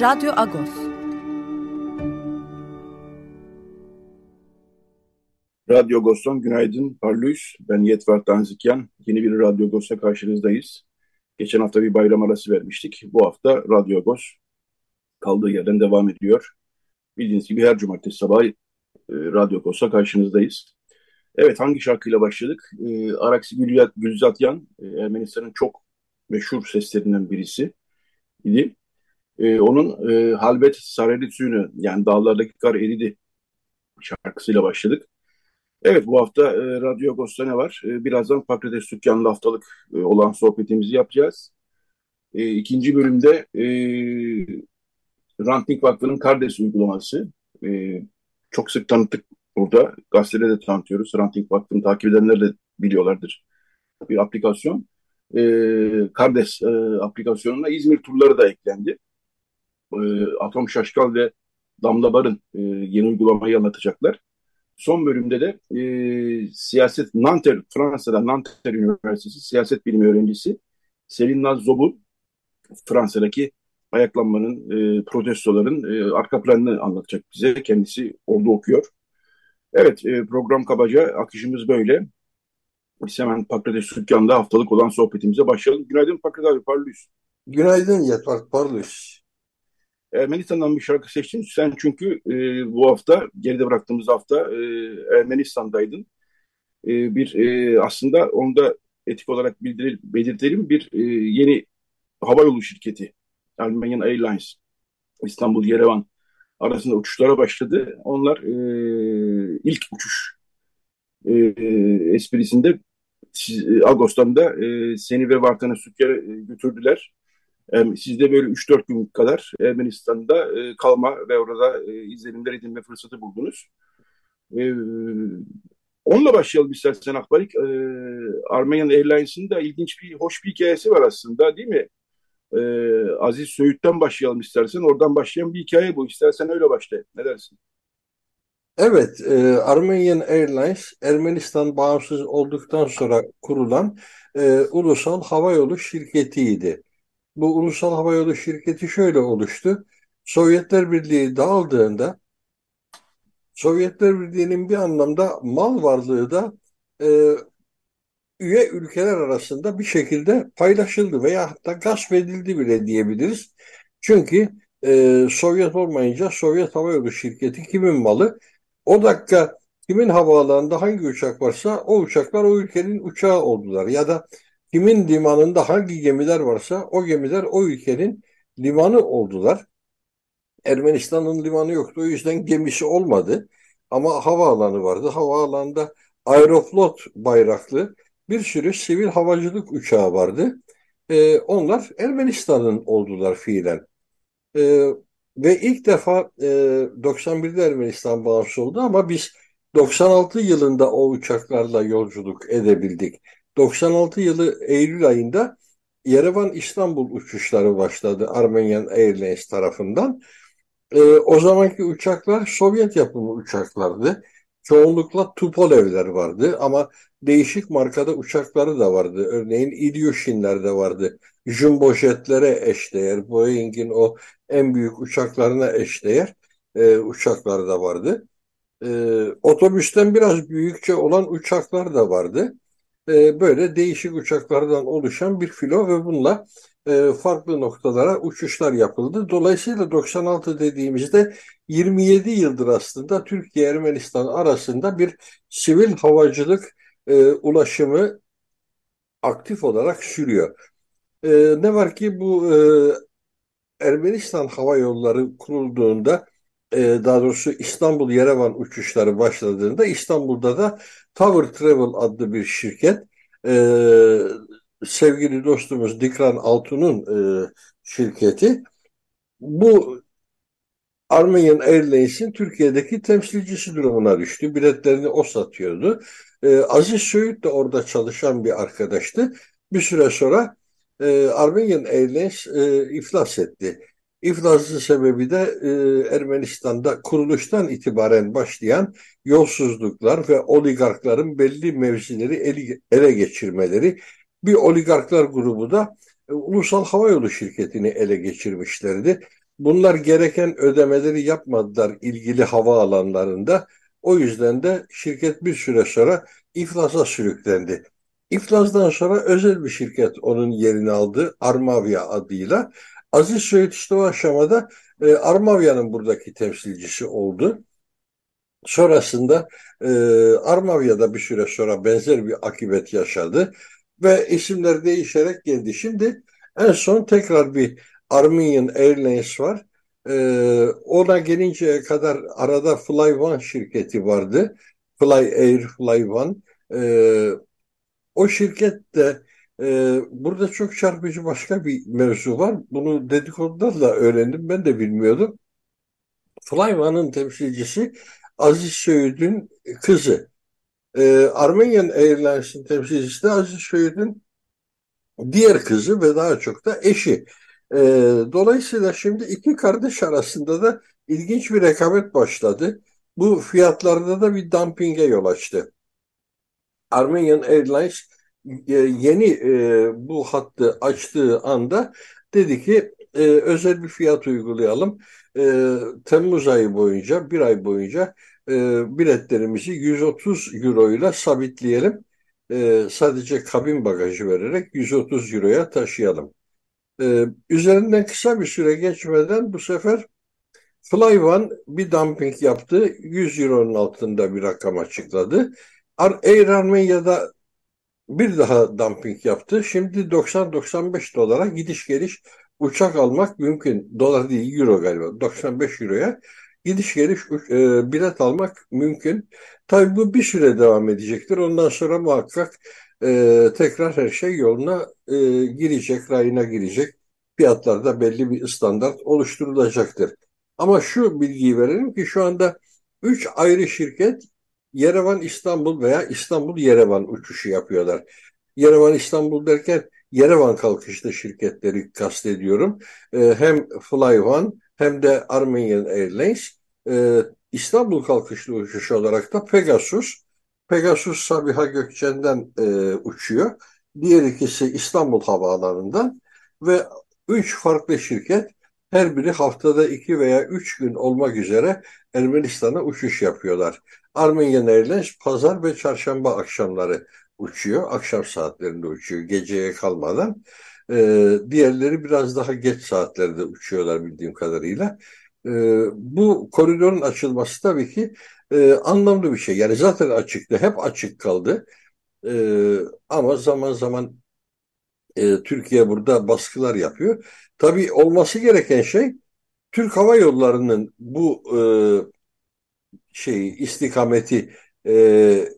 Radyo Agos. Radyo Agos'tan günaydın Parlus. Ben Yetvar Tanzikyan. Yeni bir Radyo Agos'ta karşınızdayız. Geçen hafta bir bayram arası vermiştik. Bu hafta Radyo Agos kaldığı yerden devam ediyor. Bildiğiniz gibi her cumartesi sabahı e, Radyo Agos'ta karşınızdayız. Evet hangi şarkıyla başladık? E, Araksi Gülzatyan, e, Ermenistan'ın çok meşhur seslerinden birisi idi. E, onun e, Halbet Sareli Suyunu yani dağlardaki kar eridi şarkısıyla başladık. Evet bu hafta e, Radyo Agos'ta var? E, birazdan Pakrates Dükkanı'nda haftalık e, olan sohbetimizi yapacağız. E, ikinci bölümde e, Ranting Vakfı'nın Kardes uygulaması. E, çok sık tanıttık burada. Gazetede de tanıtıyoruz. Ranting Vakfı'nı takip edenler de biliyorlardır. Bir aplikasyon. E, Kardes e, aplikasyonuna İzmir turları da eklendi e, Atom Şaşkal ve Damla Barın e, yeni uygulamayı anlatacaklar. Son bölümde de e, siyaset Nanter, Fransa'da Nanter Üniversitesi siyaset bilimi öğrencisi Selin Naz Fransa'daki ayaklanmanın, e, protestoların e, arka planını anlatacak bize. Kendisi orada okuyor. Evet, e, program kabaca akışımız böyle. Biz hemen Pakrates Dükkan'da haftalık olan sohbetimize başlayalım. Günaydın Pakrates abi. Günaydın Yetvar Parlus. Ermenistan'dan bir şarkı seçtin. Sen çünkü e, bu hafta, geride bıraktığımız hafta e, Ermenistan'daydın. E, bir e, aslında onu da etik olarak bildirelim, belirtelim. Bir e, yeni havayolu şirketi, Armenian Airlines, İstanbul, Yerevan arasında uçuşlara başladı. Onlar e, ilk uçuş e, esprisinde Ağustos'tan da e, seni ve Vartan'ı Sükker'e götürdüler. Sizde böyle 3-4 gün kadar Ermenistan'da e, kalma ve orada e, izlenimler edinme fırsatı buldunuz. E, onunla başlayalım istersen Akbarik. Armenian Airlines'ın da ilginç bir, hoş bir hikayesi var aslında değil mi? Aziz Söğüt'ten başlayalım istersen. Oradan başlayan bir hikaye bu. İstersen öyle başla. Ne dersin? Evet, e, Armenian Airlines Ermenistan bağımsız olduktan sonra kurulan e, ulusal havayolu şirketiydi bu Ulusal Havayolu Şirketi şöyle oluştu. Sovyetler Birliği dağıldığında Sovyetler Birliği'nin bir anlamda mal varlığı da e, üye ülkeler arasında bir şekilde paylaşıldı veya hatta gasp edildi bile diyebiliriz. Çünkü e, Sovyet olmayınca Sovyet Havayolu Şirketi kimin malı? O dakika kimin havaalanında hangi uçak varsa o uçaklar o ülkenin uçağı oldular. Ya da kimin limanında hangi gemiler varsa o gemiler o ülkenin limanı oldular. Ermenistan'ın limanı yoktu o yüzden gemisi olmadı. Ama havaalanı vardı. Havaalanında Aeroflot bayraklı bir sürü sivil havacılık uçağı vardı. Ee, onlar Ermenistan'ın oldular fiilen. Ee, ve ilk defa e, 91'de Ermenistan bağımsız oldu ama biz 96 yılında o uçaklarla yolculuk edebildik. 96 yılı Eylül ayında Yerevan İstanbul uçuşları başladı Armenian Airlines tarafından. E, o zamanki uçaklar Sovyet yapımı uçaklardı. Çoğunlukla Tupolev'ler vardı ama değişik markada uçakları da vardı. Örneğin Ilyushinler de vardı. Jumbo jetlere eşdeğer, Boeing'in o en büyük uçaklarına eşdeğer e, uçaklar da vardı. E, otobüsten biraz büyükçe olan uçaklar da vardı. E, böyle değişik uçaklardan oluşan bir filo ve bununla e, farklı noktalara uçuşlar yapıldı. Dolayısıyla 96 dediğimizde 27 yıldır aslında Türkiye-Ermenistan arasında bir sivil havacılık e, ulaşımı aktif olarak sürüyor. ne var ki bu Ermenistan Hava Yolları kurulduğunda daha doğrusu İstanbul Yerevan uçuşları başladığında İstanbul'da da Tower Travel adlı bir şirket e, sevgili dostumuz Dikran Altun'un e, şirketi. Bu Armenian Airlines'in Türkiye'deki temsilcisi durumuna düştü. Biletlerini o satıyordu. E, Aziz Söğüt de orada çalışan bir arkadaştı. Bir süre sonra e, Armenian Airlines e, iflas etti. İflasın sebebi de e, Ermenistan'da kuruluştan itibaren başlayan yolsuzluklar ve oligarkların belli mevzileri ele, ele geçirmeleri. Bir oligarklar grubu da e, Ulusal Havayolu şirketini ele geçirmişlerdi. Bunlar gereken ödemeleri yapmadılar ilgili hava alanlarında. O yüzden de şirket bir süre sonra iflasa sürüklendi. İflasdan sonra özel bir şirket onun yerini aldı Armavia adıyla. Aziz Söğüt işte o aşamada e, Armavya'nın buradaki temsilcisi oldu. Sonrasında e, Armavya'da bir süre sonra benzer bir akıbet yaşadı ve isimler değişerek geldi. Şimdi en son tekrar bir Armenian Airlines var. Ee, ona gelinceye kadar arada Fly One şirketi vardı. Fly Air, Fly One. Ee, o şirket de e, burada çok çarpıcı başka bir mevzu var. Bunu dedikodudan da öğrendim. Ben de bilmiyordum. Fly One'ın temsilcisi Aziz Söğüt'ün kızı. Ee, Armenian Airlines'in temsilcisi de Aziz Söğüt'ün diğer kızı ve daha çok da eşi. E, dolayısıyla şimdi iki kardeş arasında da ilginç bir rekabet başladı. Bu fiyatlarda da bir dumpinge yol açtı. Armenian Airlines yeni e, bu hattı açtığı anda dedi ki e, özel bir fiyat uygulayalım. E, Temmuz ayı boyunca, bir ay boyunca e, biletlerimizi 130 euro ile sabitleyelim. E, sadece kabin bagajı vererek 130 euroya taşıyalım. Üzerinden kısa bir süre geçmeden bu sefer Flyone bir dumping yaptı. 100 euronun altında bir rakam açıkladı. Air Armenia'da bir daha dumping yaptı. Şimdi 90-95 dolara gidiş geliş uçak almak mümkün. Dolar değil euro galiba. 95 euroya gidiş geliş e, bilet almak mümkün. Tabii bu bir süre devam edecektir. Ondan sonra muhakkak e, tekrar her şey yoluna e, girecek, rayına girecek. Fiyatlarda belli bir standart oluşturulacaktır. Ama şu bilgiyi verelim ki şu anda 3 ayrı şirket Yerevan İstanbul veya İstanbul Yerevan uçuşu yapıyorlar. Yerevan İstanbul derken Yerevan kalkışlı şirketleri kastediyorum. E, hem FlyOne hem de Armenian Airlines e, İstanbul kalkışlı uçuşu olarak da Pegasus. Pegasus Sabiha Gökçen'den e, uçuyor. Diğer ikisi İstanbul Havaalanı'ndan ve üç farklı şirket her biri haftada iki veya üç gün olmak üzere Ermenistan'a uçuş yapıyorlar. Armenian Airlines pazar ve çarşamba akşamları uçuyor. Akşam saatlerinde uçuyor geceye kalmadan. Ee, diğerleri biraz daha geç saatlerde uçuyorlar bildiğim kadarıyla. Ee, bu koridorun açılması tabii ki e, anlamlı bir şey. Yani zaten açıktı, hep açık kaldı. Ee, ama zaman zaman e, Türkiye burada baskılar yapıyor. Tabii olması gereken şey Türk Hava Yolları'nın bu e, şeyi istikameti e,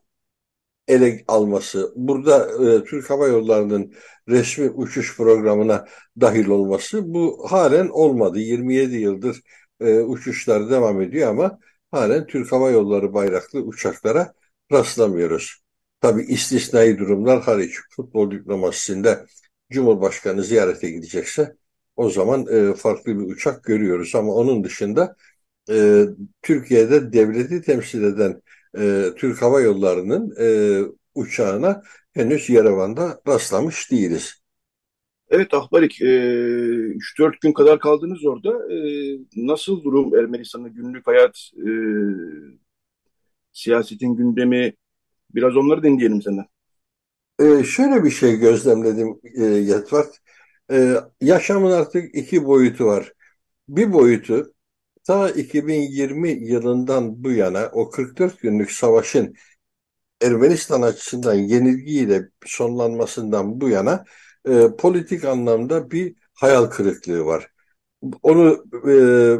ele alması, burada e, Türk Hava Yolları'nın resmi uçuş programına dahil olması bu halen olmadı. 27 yıldır e, uçuşlar devam ediyor ama halen Türk Hava Yolları bayraklı uçaklara rastlamıyoruz. Tabii istisnai durumlar hariç futbol diplomasisinde Cumhurbaşkanı ziyarete gidecekse o zaman e, farklı bir uçak görüyoruz. Ama onun dışında e, Türkiye'de devleti temsil eden e, Türk Hava Yolları'nın e, uçağına henüz Yerevan'da rastlamış değiliz. Evet Ahbarik, e, 3-4 gün kadar kaldınız orada. E, nasıl durum Ermenistan'ın günlük hayat, e, siyasetin gündemi? Biraz onları dinleyelim senden. Ee, şöyle bir şey gözlemledim e, Yetvart. Ee, yaşamın artık iki boyutu var. Bir boyutu ta 2020 yılından bu yana o 44 günlük savaşın Ermenistan açısından yenilgiyle sonlanmasından bu yana e, politik anlamda bir hayal kırıklığı var. Onu e,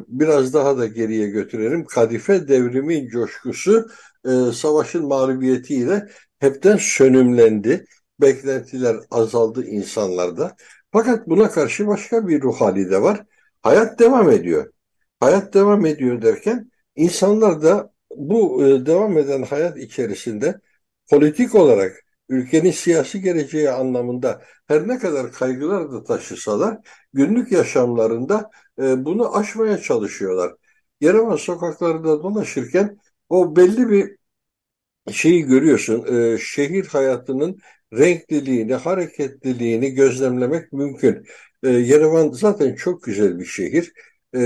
biraz daha da geriye götürelim. Kadife devrimin coşkusu e, savaşın mağlubiyetiyle hepten sönümlendi. Beklentiler azaldı insanlarda. Fakat buna karşı başka bir ruh hali de var. Hayat devam ediyor. Hayat devam ediyor derken insanlar da bu e, devam eden hayat içerisinde politik olarak ülkenin siyasi geleceği anlamında her ne kadar kaygılar da taşısalar günlük yaşamlarında e, bunu aşmaya çalışıyorlar. Yerevan sokaklarında dolaşırken o belli bir şeyi görüyorsun. E, şehir hayatının renkliliğini, hareketliliğini gözlemlemek mümkün. E, Yerevan zaten çok güzel bir şehir. E,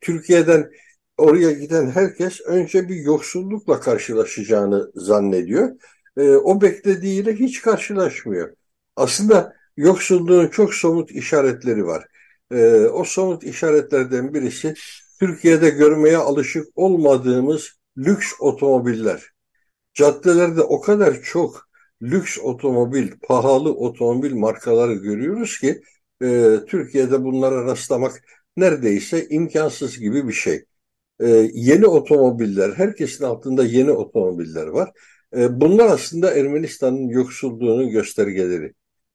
Türkiye'den oraya giden herkes önce bir yoksullukla karşılaşacağını zannediyor. E, o beklediğiyle hiç karşılaşmıyor. Aslında yoksulluğun çok somut işaretleri var. E, o somut işaretlerden birisi Türkiye'de görmeye alışık olmadığımız lüks otomobiller. Caddelerde o kadar çok lüks otomobil, pahalı otomobil markaları görüyoruz ki e, Türkiye'de bunlara rastlamak neredeyse imkansız gibi bir şey. E, yeni otomobiller, herkesin altında yeni otomobiller var. E, bunlar aslında Ermenistan'ın yoksulluğunun göstergeleri.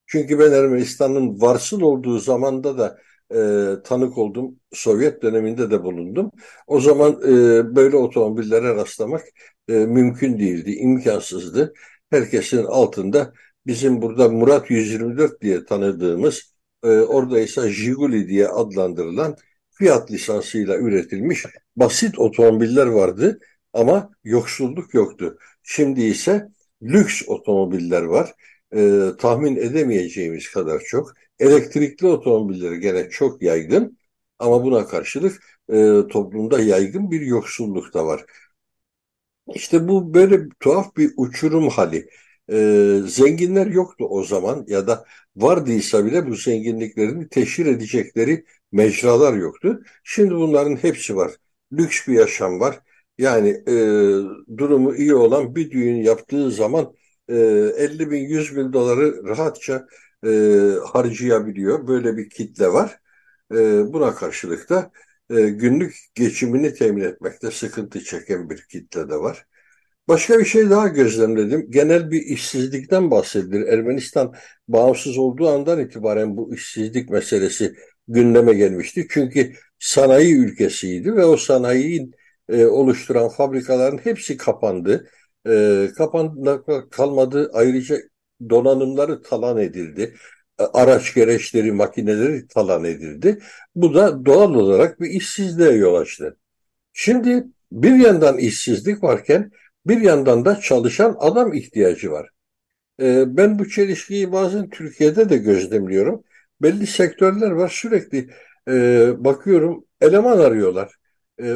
Çünkü ben Ermenistan'ın varsıl olduğu zamanda da e, tanık oldum. Sovyet döneminde de bulundum. O zaman e, böyle otomobillere rastlamak e, mümkün değildi, imkansızdı. Herkesin altında bizim burada Murat 124 diye tanıdığımız, e, orada ise Jiguli diye adlandırılan fiyat lisansıyla üretilmiş basit otomobiller vardı ama yoksulluk yoktu. Şimdi ise lüks otomobiller var. E, tahmin edemeyeceğimiz kadar çok. Elektrikli otomobilleri gene çok yaygın ama buna karşılık e, toplumda yaygın bir yoksulluk da var. İşte bu böyle tuhaf bir uçurum hali. E, zenginler yoktu o zaman ya da vardıysa bile bu zenginliklerini teşhir edecekleri mecralar yoktu. Şimdi bunların hepsi var. Lüks bir yaşam var. Yani e, durumu iyi olan bir düğün yaptığı zaman e, 50 bin 100 bin doları rahatça e, harcayabiliyor. Böyle bir kitle var. E, buna karşılık da e, günlük geçimini temin etmekte sıkıntı çeken bir kitle de var. Başka bir şey daha gözlemledim. Genel bir işsizlikten bahsedilir. Ermenistan bağımsız olduğu andan itibaren bu işsizlik meselesi gündeme gelmişti. Çünkü sanayi ülkesiydi ve o sanayiyi e, oluşturan fabrikaların hepsi kapandı. E, kapandı kalmadı. Ayrıca donanımları talan edildi. E, araç gereçleri, makineleri talan edildi. Bu da doğal olarak bir işsizliğe yol açtı. Şimdi bir yandan işsizlik varken bir yandan da çalışan adam ihtiyacı var. E, ben bu çelişkiyi bazen Türkiye'de de gözlemliyorum. Belli sektörler var sürekli e, bakıyorum eleman arıyorlar.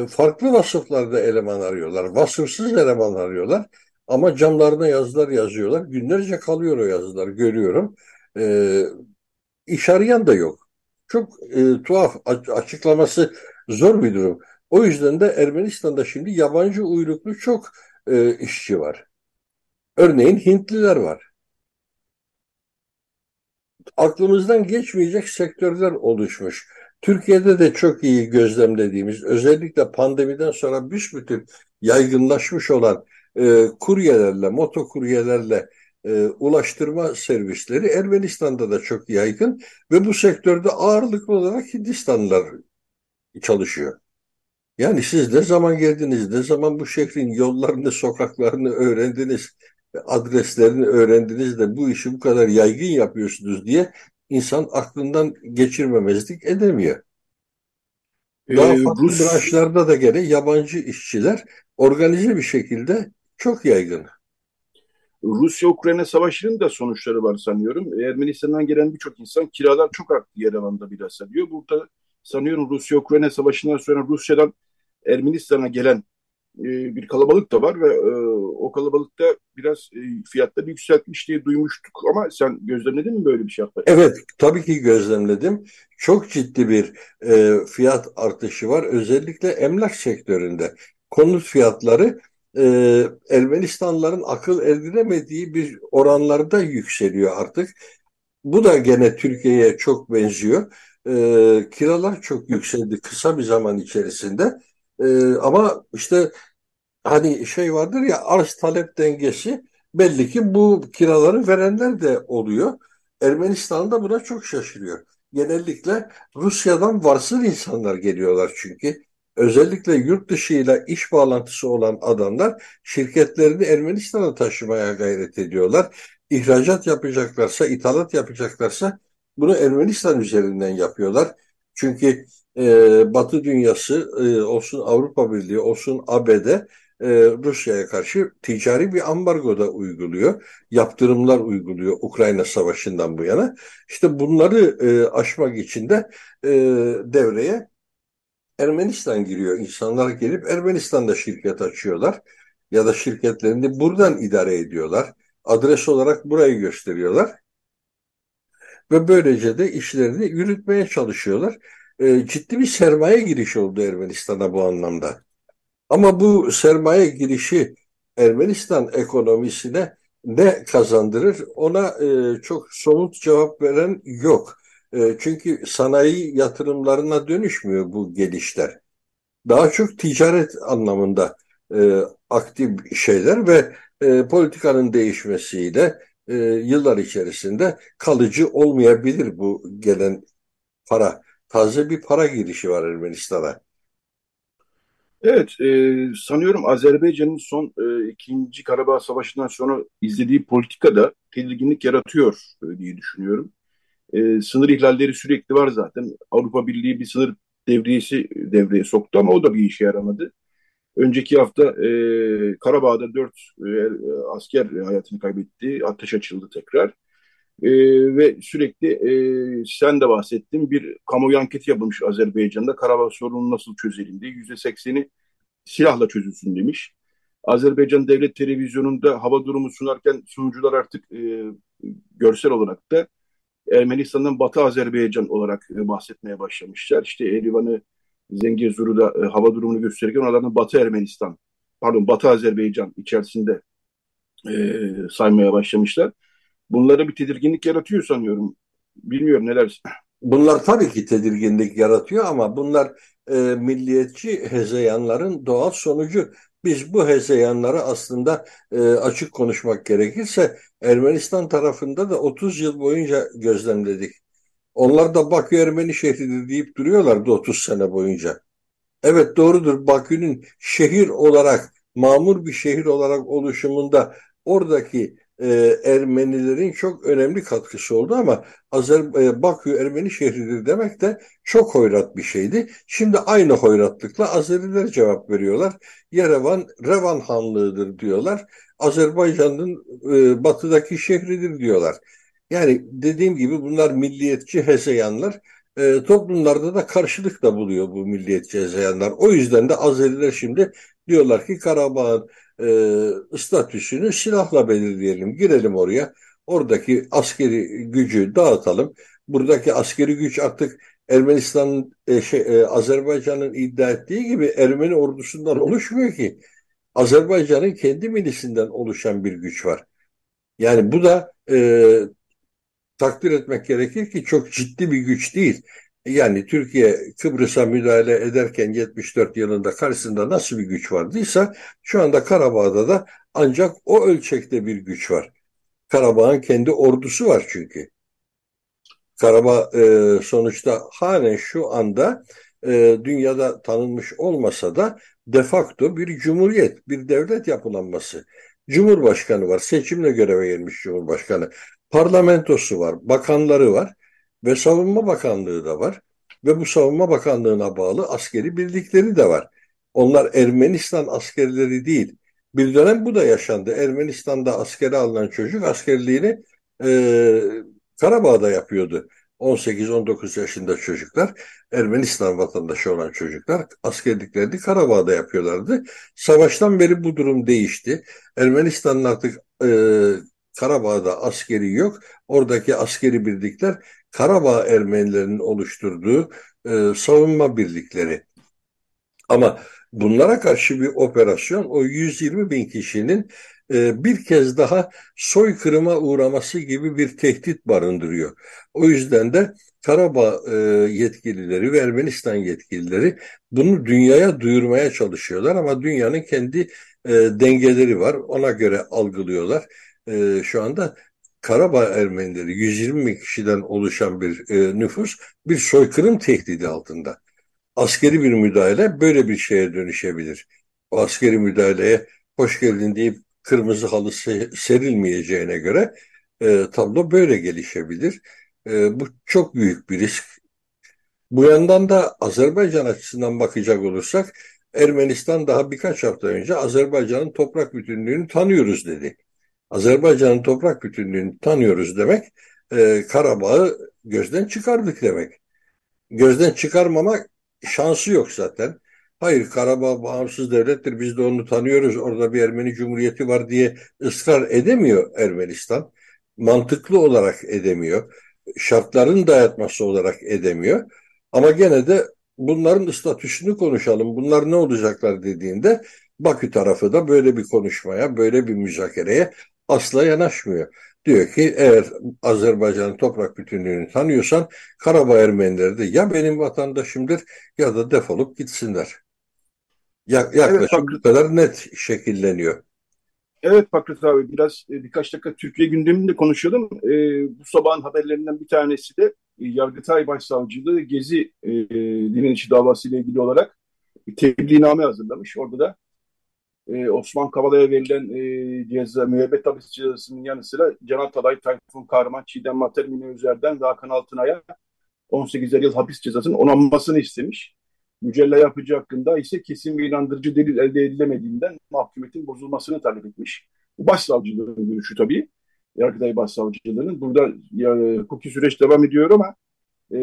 farklı vasıflarda eleman arıyorlar. Vasıfsız eleman arıyorlar. Ama camlarına yazılar yazıyorlar. Günlerce kalıyor o yazılar görüyorum. E, arayan da yok. Çok e, tuhaf açıklaması zor bir durum. O yüzden de Ermenistan'da şimdi yabancı uyruklu çok e, işçi var. Örneğin Hintliler var. Aklımızdan geçmeyecek sektörler oluşmuş. Türkiye'de de çok iyi gözlemlediğimiz, özellikle pandemiden sonra büsbütün yaygınlaşmış olan e, kuryelerle, motokuryelerle e, ulaştırma servisleri Ermenistan'da da çok yaygın ve bu sektörde ağırlıklı olarak Hindistanlılar çalışıyor. Yani siz ne zaman geldiniz, ne zaman bu şehrin yollarını, sokaklarını öğrendiniz, adreslerini öğrendiniz de bu işi bu kadar yaygın yapıyorsunuz diye insan aklından geçirmemezlik edemiyor. Daha ee, farklı Rus... branşlarda da gene yabancı işçiler organize bir şekilde çok yaygın. Rusya-Ukrayna savaşının da sonuçları var sanıyorum. Ermenistan'dan gelen birçok insan kiralar çok arttı Yerevan'da bilhassa diyor. Burada sanıyorum Rusya-Ukrayna savaşından sonra Rusya'dan Ermenistan'a gelen e, bir kalabalık da var ve e, o kalabalıkta biraz e, fiyatları yükseltmiş diye duymuştuk ama sen gözlemledin mi böyle bir şey? Evet tabii ki gözlemledim. Çok ciddi bir e, fiyat artışı var özellikle emlak sektöründe. Konut fiyatları e, Ermenistanlıların akıl erdiremediği bir oranlarda yükseliyor artık. Bu da gene Türkiye'ye çok benziyor. E, kiralar çok yükseldi kısa bir zaman içerisinde. E, ama işte hani şey vardır ya arz talep dengesi belli ki bu kiraları verenler de oluyor. Ermenistan da buna çok şaşırıyor. Genellikle Rusya'dan varsıl insanlar geliyorlar çünkü. Özellikle yurt dışıyla iş bağlantısı olan adamlar şirketlerini Ermenistan'a taşımaya gayret ediyorlar. İhracat yapacaklarsa, ithalat yapacaklarsa bunu Ermenistan üzerinden yapıyorlar. Çünkü e, Batı dünyası e, olsun Avrupa Birliği olsun ABD e, Rusya'ya karşı ticari bir ambargo da uyguluyor. Yaptırımlar uyguluyor Ukrayna Savaşı'ndan bu yana. İşte bunları e, aşmak için de e, devreye Ermenistan giriyor. İnsanlar gelip Ermenistan'da şirket açıyorlar ya da şirketlerini buradan idare ediyorlar. Adres olarak burayı gösteriyorlar. Ve böylece de işlerini yürütmeye çalışıyorlar. E, ciddi bir sermaye girişi oldu Ermenistan'a bu anlamda. Ama bu sermaye girişi Ermenistan ekonomisine ne kazandırır ona e, çok somut cevap veren yok. E, çünkü sanayi yatırımlarına dönüşmüyor bu gelişler. Daha çok ticaret anlamında e, aktif şeyler ve e, politikanın değişmesiyle e, yıllar içerisinde kalıcı olmayabilir bu gelen para. Taze bir para girişi var Ermenistan'a. Evet, e, sanıyorum Azerbaycan'ın son e, ikinci Karabağ Savaşı'ndan sonra izlediği politika da tedirginlik yaratıyor e, diye düşünüyorum. E, sınır ihlalleri sürekli var zaten. Avrupa Birliği bir sınır devriyesi devreye soktu ama o da bir işe yaramadı. Önceki hafta e, Karabağ'da dört e, asker hayatını kaybetti. Ateş açıldı tekrar. E, ve sürekli e, sen de bahsettin bir kamuoyu anketi yapılmış Azerbaycan'da. Karabağ sorunu nasıl diye. Yüzde sekseni silahla çözülsün demiş. Azerbaycan Devlet Televizyonu'nda hava durumu sunarken sunucular artık e, görsel olarak da Ermenistan'dan Batı Azerbaycan olarak e, bahsetmeye başlamışlar. İşte Erivan'ı, Zengezur'u e, hava durumunu gösterirken onlardan Batı Ermenistan, pardon Batı Azerbaycan içerisinde e, saymaya başlamışlar. Bunlara bir tedirginlik yaratıyor sanıyorum. Bilmiyorum neler. Bunlar tabii ki tedirginlik yaratıyor ama bunlar e, milliyetçi hezeyanların doğal sonucu. Biz bu hezeyanları aslında e, açık konuşmak gerekirse Ermenistan tarafında da 30 yıl boyunca gözlemledik. Onlar da Bakü Ermeni şehridir deyip duruyorlardı 30 sene boyunca. Evet doğrudur Bakü'nün şehir olarak, mamur bir şehir olarak oluşumunda oradaki e, Ermenilerin çok önemli katkısı oldu ama Azer e, Bakü Ermeni şehridir demek de çok hoyrat bir şeydi. Şimdi aynı hoyratlıkla Azeriler cevap veriyorlar. Yerevan Revan Hanlığı'dır diyorlar. Azerbaycan'ın e, batıdaki şehridir diyorlar. Yani dediğim gibi bunlar milliyetçi hezeyanlar. E, toplumlarda da karşılık da buluyor bu milliyetçi hezeyanlar. O yüzden de Azeriler şimdi diyorlar ki Karabağ'ın e, statüsünü silahla belirleyelim. Girelim oraya. Oradaki askeri gücü dağıtalım. Buradaki askeri güç artık Ermenistan, e, şey, e, Azerbaycan'ın iddia ettiği gibi Ermeni ordusundan oluşmuyor ki. Azerbaycan'ın kendi milisinden oluşan bir güç var. Yani bu da e, takdir etmek gerekir ki çok ciddi bir güç değil. Yani Türkiye Kıbrıs'a müdahale ederken 74 yılında karşısında nasıl bir güç vardıysa şu anda Karabağ'da da ancak o ölçekte bir güç var. Karabağ'ın kendi ordusu var çünkü. Karabağ e, sonuçta halen şu anda e, dünyada tanınmış olmasa da de facto bir cumhuriyet, bir devlet yapılanması. Cumhurbaşkanı var, seçimle göreve gelmiş Cumhurbaşkanı. Parlamentosu var, bakanları var ve Savunma Bakanlığı da var ve bu Savunma Bakanlığı'na bağlı askeri birlikleri de var. Onlar Ermenistan askerleri değil. Bir dönem bu da yaşandı. Ermenistan'da askere alınan çocuk askerliğini e, Karabağ'da yapıyordu. 18-19 yaşında çocuklar, Ermenistan vatandaşı olan çocuklar askerliklerini Karabağ'da yapıyorlardı. Savaştan beri bu durum değişti. Ermenistan'ın artık e, Karabağ'da askeri yok. Oradaki askeri birlikler Karabağ Ermenilerinin oluşturduğu e, savunma birlikleri. Ama bunlara karşı bir operasyon o 120 bin kişinin e, bir kez daha soykırıma uğraması gibi bir tehdit barındırıyor. O yüzden de Karabağ e, yetkilileri ve Ermenistan yetkilileri bunu dünyaya duyurmaya çalışıyorlar ama dünyanın kendi e, dengeleri var. Ona göre algılıyorlar. E, şu anda Karabağ Ermenileri 120 bin kişiden oluşan bir e, nüfus bir soykırım tehdidi altında. Askeri bir müdahale böyle bir şeye dönüşebilir. O askeri müdahaleye hoş geldin deyip kırmızı halı serilmeyeceğine göre e, tablo böyle gelişebilir. E, bu çok büyük bir risk. Bu yandan da Azerbaycan açısından bakacak olursak Ermenistan daha birkaç hafta önce Azerbaycan'ın toprak bütünlüğünü tanıyoruz dedi. Azerbaycan'ın toprak bütünlüğünü tanıyoruz demek e, Karabağ'ı gözden çıkardık demek. Gözden çıkarmama şansı yok zaten. Hayır Karabağ bağımsız devlettir biz de onu tanıyoruz orada bir Ermeni Cumhuriyeti var diye ısrar edemiyor Ermenistan. Mantıklı olarak edemiyor. Şartların dayatması olarak edemiyor. Ama gene de bunların statüsünü konuşalım. Bunlar ne olacaklar dediğinde Bakü tarafı da böyle bir konuşmaya, böyle bir müzakereye asla yanaşmıyor. Diyor ki eğer Azerbaycan'ın toprak bütünlüğünü tanıyorsan Karabağ Ermenileri de ya benim vatandaşımdır ya da defolup gitsinler. Yaklaşık evet, bu kadar net şekilleniyor. Evet Fakret abi biraz e, birkaç dakika Türkiye gündeminde konuşalım. E, bu sabahın haberlerinden bir tanesi de e, Yargıtay Başsavcılığı Gezi e, direnişi davası ile ilgili olarak bir tebliğname hazırlamış. Orada da e, Osman Kavala'ya verilen e, ceza, müebbet hapis cezasının yanı sıra Can Atalay, Tayfun Kahraman, Çiğdem Mater, Mine Özer'den ve Hakan Altınay'a 18 yıl hapis cezasının onanmasını istemiş. Mücella yapıcı hakkında ise kesin ve inandırıcı delil elde edilemediğinden mahkumetin bozulmasını talep etmiş. Bu başsavcılığın görüşü tabii. Yargıtay Başsavcılığı'nın. Burada ya, hukuki süreç devam ediyor ama e,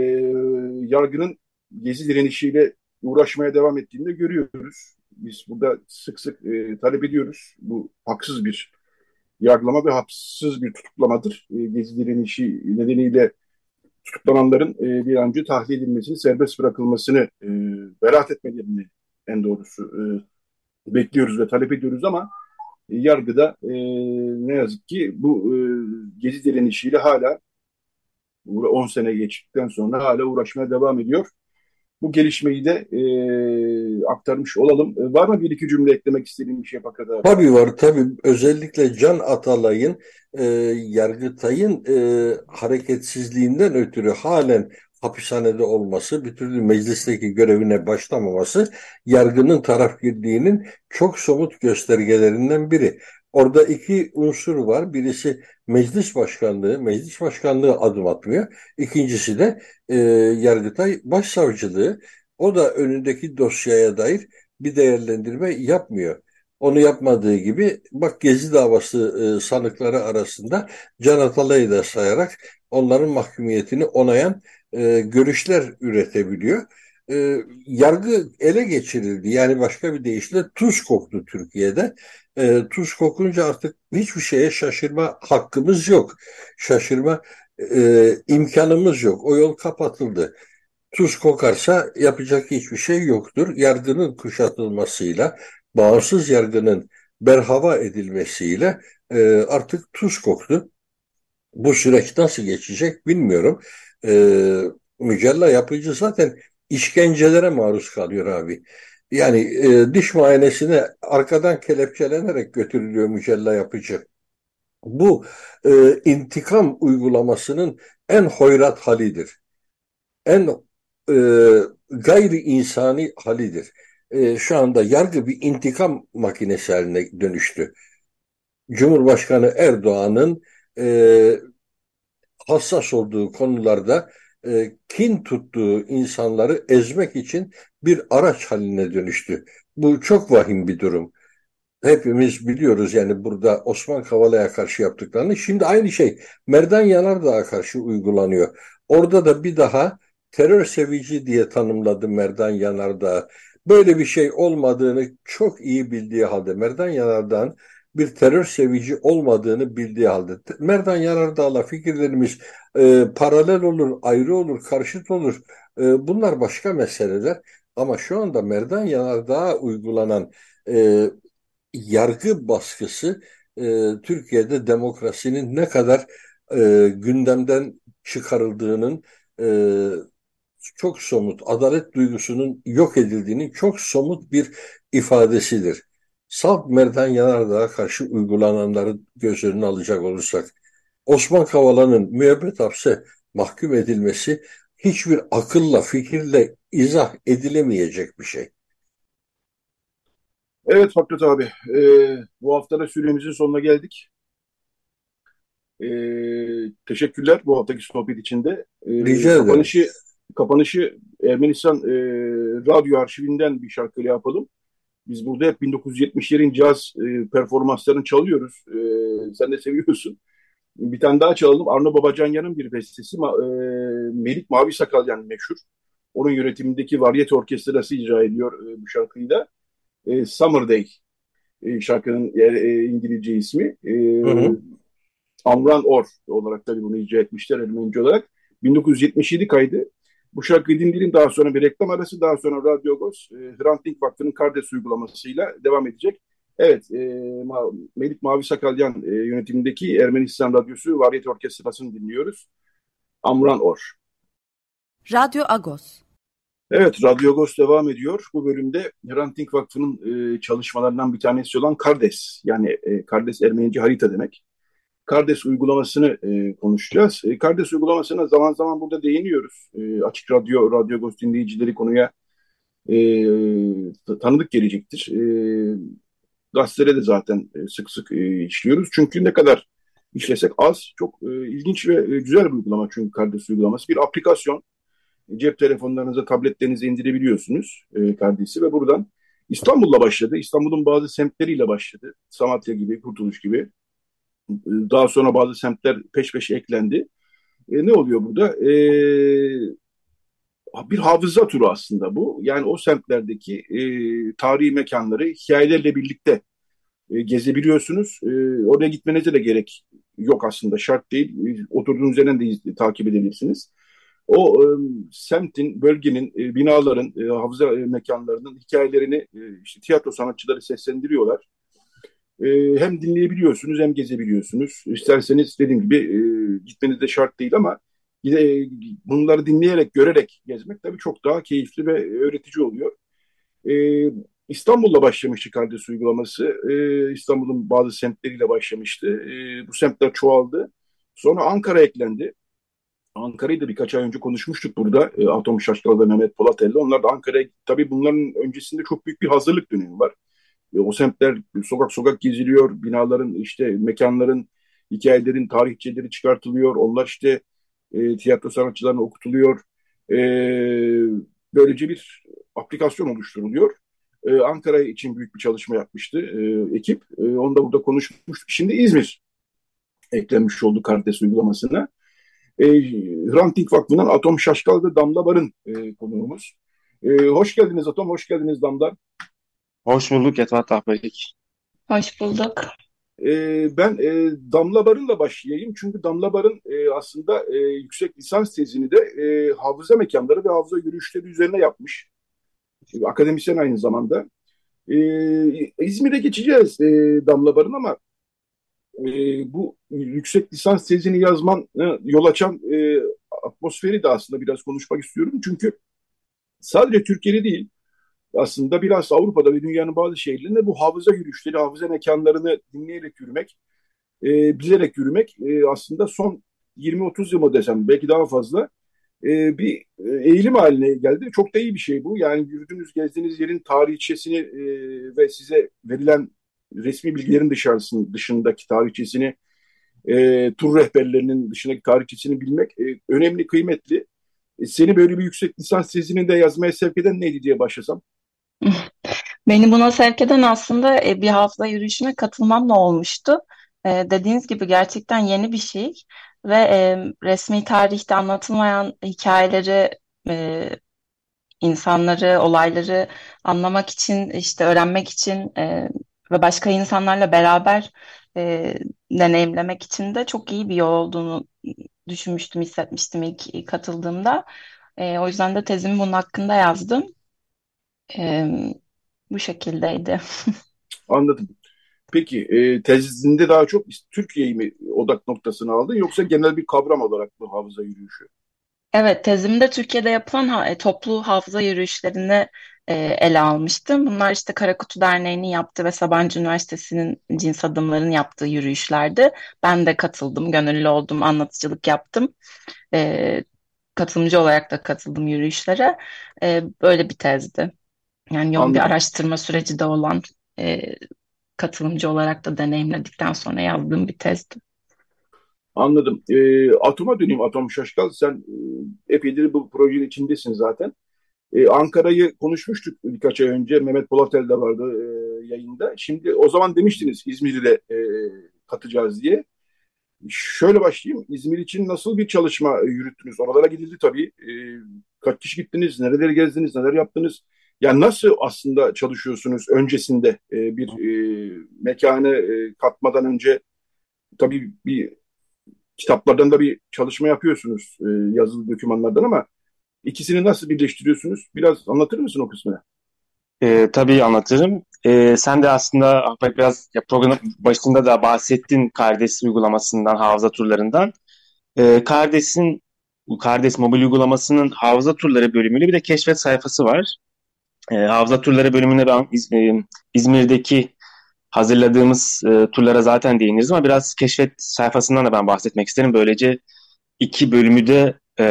yargının gezi direnişiyle uğraşmaya devam ettiğini de görüyoruz. Biz burada sık sık e, talep ediyoruz. Bu haksız bir yargılama ve haksız bir tutuklamadır. E, gezi direnişi nedeniyle tutuklananların e, bir an önce tahliye edilmesini, serbest bırakılmasını, e, beraat etmelerini en doğrusu e, bekliyoruz ve talep ediyoruz ama e, yargıda e, ne yazık ki bu e, gezi direnişiyle hala 10 sene geçtikten sonra hala uğraşmaya devam ediyor. Bu gelişmeyi de e, aktarmış olalım. E, var mı bir iki cümle eklemek istediğim bir şey Bakır'da? Tabii var tabii. Özellikle Can Atalay'ın e, Yargıtay'ın e, hareketsizliğinden ötürü halen hapishanede olması, bir türlü meclisteki görevine başlamaması yargının taraf girdiğinin çok somut göstergelerinden biri. Orada iki unsur var. Birisi meclis başkanlığı, meclis başkanlığı adım atmıyor. İkincisi de e, Yargıtay Başsavcılığı. O da önündeki dosyaya dair bir değerlendirme yapmıyor. Onu yapmadığı gibi bak Gezi davası e, sanıkları arasında Can Atalay'ı da sayarak onların mahkumiyetini onayan e, görüşler üretebiliyor. E, yargı ele geçirildi. Yani başka bir deyişle tuz koktu Türkiye'de e, tuz kokunca artık hiçbir şeye şaşırma hakkımız yok. Şaşırma e, imkanımız yok. O yol kapatıldı. Tuz kokarsa yapacak hiçbir şey yoktur. Yargının kuşatılmasıyla, bağımsız yargının berhava edilmesiyle e, artık tuz koktu. Bu süreç nasıl geçecek bilmiyorum. E, mücella yapıcı zaten işkencelere maruz kalıyor abi. Yani e, diş muayenesine arkadan kelepçelenerek götürülüyor mücella yapıcı. Bu e, intikam uygulamasının en hoyrat halidir. En e, gayri insani halidir. E, şu anda yargı bir intikam makinesi haline dönüştü. Cumhurbaşkanı Erdoğan'ın e, hassas olduğu konularda e, kin tuttuğu insanları ezmek için bir araç haline dönüştü. Bu çok vahim bir durum. Hepimiz biliyoruz yani burada Osman Kavala'ya karşı yaptıklarını. Şimdi aynı şey Merdan Yanardağ'a karşı uygulanıyor. Orada da bir daha terör sevici diye tanımladı Merdan Yanardağ. Böyle bir şey olmadığını çok iyi bildiği halde Merdan Yanardağ'ın bir terör sevici olmadığını bildiği halde Merdan Yanardağ'la fikirlerimiz e, paralel olur, ayrı olur, karşıt olur. E, bunlar başka meseleler. Ama şu anda Merdan Yanardağ'a uygulanan e, yargı baskısı e, Türkiye'de demokrasinin ne kadar e, gündemden çıkarıldığının e, çok somut, adalet duygusunun yok edildiğinin çok somut bir ifadesidir. Salt Merdan Yanardağ'a karşı uygulananları göz önüne alacak olursak, Osman Kavala'nın müebbet hapse mahkum edilmesi hiçbir akılla, fikirle izah edilemeyecek bir şey. Evet Fakret abi, e, bu haftada süremizin sonuna geldik. E, teşekkürler bu haftaki sohbet için de. E, Rica ederim. kapanışı, kapanışı Ermenistan e, radyo arşivinden bir şarkıyla yapalım. Biz burada hep 1970'lerin caz e, performanslarını çalıyoruz. E, sen de seviyorsun. Bir tane daha çalalım. Arno Babacanyan'ın bir bestesi. Ma, e, Melik Mavi Sakalyan meşhur. Onun yönetimindeki Varyete Orkestrası icra ediyor e, bu şarkıyı da. E, Summer Day e, şarkının e, e, İngilizce ismi. E, Hı hı. Amran Or olarak tabii bunu icra etmişler Ermenice olarak. 1977 kaydı. Bu şarkıyı dinleyelim. Daha sonra bir reklam arası. Daha sonra Radyo Agos, e, Hrant Dink Vakfı'nın Kardes uygulamasıyla devam edecek. Evet, e, Ma- Melik Mavi Sakalyan e, yönetimindeki Ermenistan Radyosu Variyet Orkestrası'nı dinliyoruz. Amran Or. Radyo Agos. Evet, Radyo Agos devam ediyor. Bu bölümde Hrant Dink Vakfı'nın e, çalışmalarından bir tanesi olan Kardes, yani e, Kardes Ermenice harita demek. Kardes uygulamasını e, konuşacağız. E, Kardes uygulamasına zaman zaman burada değiniyoruz. E, açık Radyo, Radyo Agos dinleyicileri konuya e, tanıdık gelecektir. E, gazetelere de zaten e, sık sık e, işliyoruz. Çünkü ne kadar işlesek az, çok e, ilginç ve e, güzel bir uygulama çünkü Kardes uygulaması. Bir aplikasyon, cep telefonlarınıza, tabletlerinize indirebiliyorsunuz e, Kardes'i ve buradan İstanbul'la başladı. İstanbul'un bazı semtleriyle başladı. Samatya gibi, Kurtuluş gibi. Daha sonra bazı semtler peş peşe eklendi. E, ne oluyor burada? E, bir hafıza turu aslında bu. Yani o semtlerdeki e, tarihi mekanları hikayelerle birlikte e, gezebiliyorsunuz. E, oraya gitmenize de gerek yok aslında. Şart değil. E, oturduğunuz yerden de iz- takip edebilirsiniz. O e, semtin, bölgenin, e, binaların, e, hafıza e, mekanlarının hikayelerini e, işte tiyatro sanatçıları seslendiriyorlar. E, hem dinleyebiliyorsunuz hem gezebiliyorsunuz. İsterseniz dediğim gibi e, gitmeniz de şart değil ama e, bunları dinleyerek, görerek gezmek tabii çok daha keyifli ve öğretici oluyor. E, İstanbul'la başlamıştı Kardes uygulaması. E, İstanbul'un bazı semtleriyle başlamıştı. Bu semtler çoğaldı. Sonra Ankara eklendi. Ankara'yı da birkaç ay önce konuşmuştuk burada. Atom Şaşkal ve Mehmet Polatel'le. Onlar da Ankara'ya tabii bunların öncesinde çok büyük bir hazırlık dönemi var. E, o semtler sokak sokak geziliyor. Binaların işte mekanların, hikayelerin, tarihçeleri çıkartılıyor. Onlar işte e, tiyatro sanatçılarına okutuluyor. E, böylece bir aplikasyon oluşturuluyor. E, Ankara için büyük bir çalışma yapmıştı e, ekip. E, onu da burada konuşmuştuk. Şimdi İzmir eklenmiş oldu Kartes uygulamasına. E, Hrant Dink Vakfı'ndan Atom Şaşkal ve Damla Barın e, konuğumuz. E, hoş geldiniz Atom, hoş geldiniz Damla. Hoş bulduk Etvat Ahbeylik. Hoş bulduk. E, ben e, Damla Barın'la başlayayım. Çünkü Damla Barın e, aslında e, yüksek lisans tezini de e, hafıza mekanları ve hafıza yürüyüşleri üzerine yapmış. E, akademisyen aynı zamanda. E, İzmir'e geçeceğiz e, Damla Barın ama e, bu yüksek lisans tezini yazman yol açan e, atmosferi de aslında biraz konuşmak istiyorum. Çünkü sadece Türkiye'de değil, aslında biraz Avrupa'da ve dünyanın bazı şehirlerinde bu hafıza yürüyüşleri, hafıza mekanlarını dinleyerek yürümek, e, bilerek yürümek e, aslında son 20-30 yıl mı desem belki daha fazla e, bir e, eğilim haline geldi. Çok da iyi bir şey bu. Yani yürüdüğünüz, gezdiğiniz yerin tarihçesini e, ve size verilen resmi bilgilerin dışarısın, dışındaki tarihçesini, e, tur rehberlerinin dışındaki tarihçesini bilmek e, önemli, kıymetli. E, seni böyle bir yüksek lisans tezini de yazmaya sevk eden neydi diye başlasam? Beni buna sevk eden aslında e, bir hafıza yürüyüşüne katılmamla olmuştu. E, dediğiniz gibi gerçekten yeni bir şey ve e, resmi tarihte anlatılmayan hikayeleri, insanları, olayları anlamak için, işte öğrenmek için ve başka insanlarla beraber deneyimlemek için de çok iyi bir yol olduğunu düşünmüştüm, hissetmiştim ilk katıldığımda. O yüzden de tezimi bunun hakkında yazdım. E, bu şekildeydi. Anladım. Peki e, tezinde daha çok Türkiye'yi mi odak noktasını aldın yoksa genel bir kavram olarak mı hafıza yürüyüşü? Evet, tezimde Türkiye'de yapılan ha- e, toplu hafıza yürüyüşlerini e, ele almıştım. Bunlar işte Karakutu Derneği'nin yaptığı ve Sabancı Üniversitesi'nin cins adımların yaptığı yürüyüşlerdi. Ben de katıldım, gönüllü oldum, anlatıcılık yaptım. E, katılımcı olarak da katıldım yürüyüşlere. E, böyle bir tezdi. Yani yoğun bir araştırma süreci de olan e, katılımcı olarak da deneyimledikten sonra yazdığım bir tezdi. Anladım. E, Atom'a döneyim Atom Şaşkal. Sen e, epeydir bu projenin içindesin zaten. E, Ankara'yı konuşmuştuk birkaç ay önce. Mehmet Polatel de vardı e, yayında. Şimdi o zaman demiştiniz İzmir'i de e, katacağız diye. Şöyle başlayayım. İzmir için nasıl bir çalışma yürüttünüz? Oralara gidildi tabii. E, kaç kişi gittiniz? Nereleri gezdiniz? Neler yaptınız? Yani nasıl aslında çalışıyorsunuz öncesinde e, bir e, mekanı e, katmadan önce tabii bir kitaplardan da bir çalışma yapıyorsunuz e, yazılı dokümanlardan ama ikisini nasıl birleştiriyorsunuz? Biraz anlatır mısın o kısmını? E, tabii anlatırım. E, sen de aslında biraz ya programın başında da bahsettin Kardes uygulamasından, hafıza turlarından. E, Kardes'in Kardes mobil uygulamasının hafıza turları bölümüyle bir de keşfet sayfası var. E, hafıza turları bölümünde ben İz, e, İzmir'deki hazırladığımız e, turlara zaten değiniriz ama biraz keşfet sayfasından da ben bahsetmek isterim. Böylece iki bölümü de e,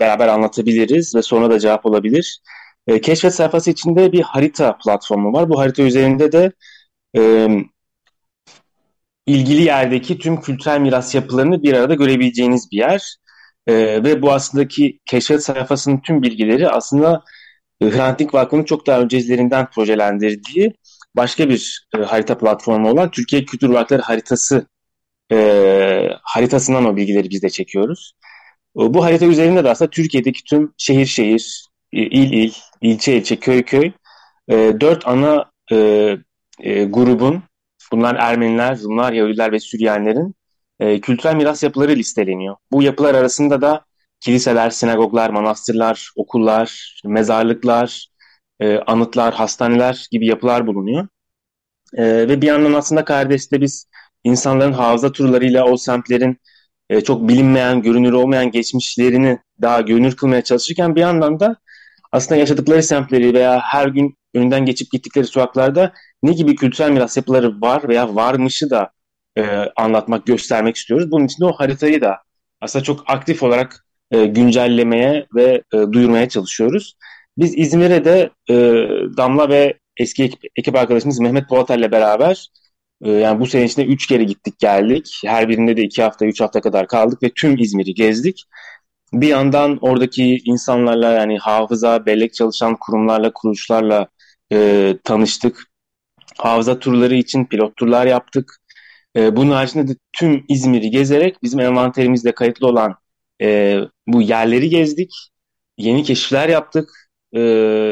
beraber anlatabiliriz ve sonra da cevap olabilir. E, keşfet sayfası içinde bir harita platformu var. Bu harita üzerinde de e, ilgili yerdeki tüm kültürel miras yapılarını bir arada görebileceğiniz bir yer. E, ve bu aslındaki keşfet sayfasının tüm bilgileri aslında Hrant Dink Vakfı'nın çok daha öncelerinden projelendirdiği başka bir e, harita platformu olan Türkiye Kültür Varlıkları Haritası e, haritasından o bilgileri biz de çekiyoruz. Bu harita üzerinde de aslında Türkiye'deki tüm şehir şehir, il il, ilçe ilçe, köy köy e, dört ana e, e, grubun bunlar Ermeniler, Rumlar, Yahudiler ve Süryanilerin e, kültürel miras yapıları listeleniyor. Bu yapılar arasında da kiliseler, sinagoglar, manastırlar, okullar, mezarlıklar, e, anıtlar, hastaneler gibi yapılar bulunuyor. E, ve bir yandan aslında Kardes'te biz insanların hafıza turlarıyla o semtlerin e, çok bilinmeyen, görünür olmayan geçmişlerini daha görünür kılmaya çalışırken bir yandan da aslında yaşadıkları semtleri veya her gün önünden geçip gittikleri sokaklarda ne gibi kültürel miras yapıları var veya varmışı da e, anlatmak, göstermek istiyoruz. Bunun için de o haritayı da aslında çok aktif olarak e, güncellemeye ve e, duyurmaya çalışıyoruz. Biz İzmir'e de e, Damla ve eski ekip, ekip arkadaşımız Mehmet Polatay'la beraber yani bu sene içinde üç kere gittik geldik. Her birinde de iki hafta, üç hafta kadar kaldık ve tüm İzmir'i gezdik. Bir yandan oradaki insanlarla yani hafıza, bellek çalışan kurumlarla, kuruluşlarla e, tanıştık. Hafıza turları için pilot turlar yaptık. E, bunun haricinde de tüm İzmir'i gezerek bizim envanterimizde kayıtlı olan e, bu yerleri gezdik. Yeni keşifler yaptık e,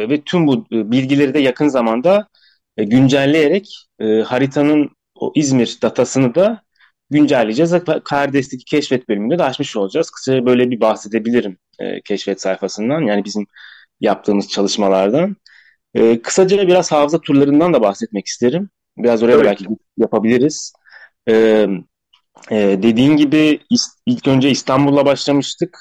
ve tüm bu e, bilgileri de yakın zamanda e, güncelleyerek e, haritanın o İzmir datasını da güncelleyeceğiz. Kardes'teki keşfet bölümünde de açmış olacağız. Kısaca böyle bir bahsedebilirim e, keşfet sayfasından. Yani bizim yaptığımız çalışmalardan. E, kısaca biraz hafıza turlarından da bahsetmek isterim. Biraz oraya evet. belki yapabiliriz. E, e, dediğin gibi ilk önce İstanbul'la başlamıştık.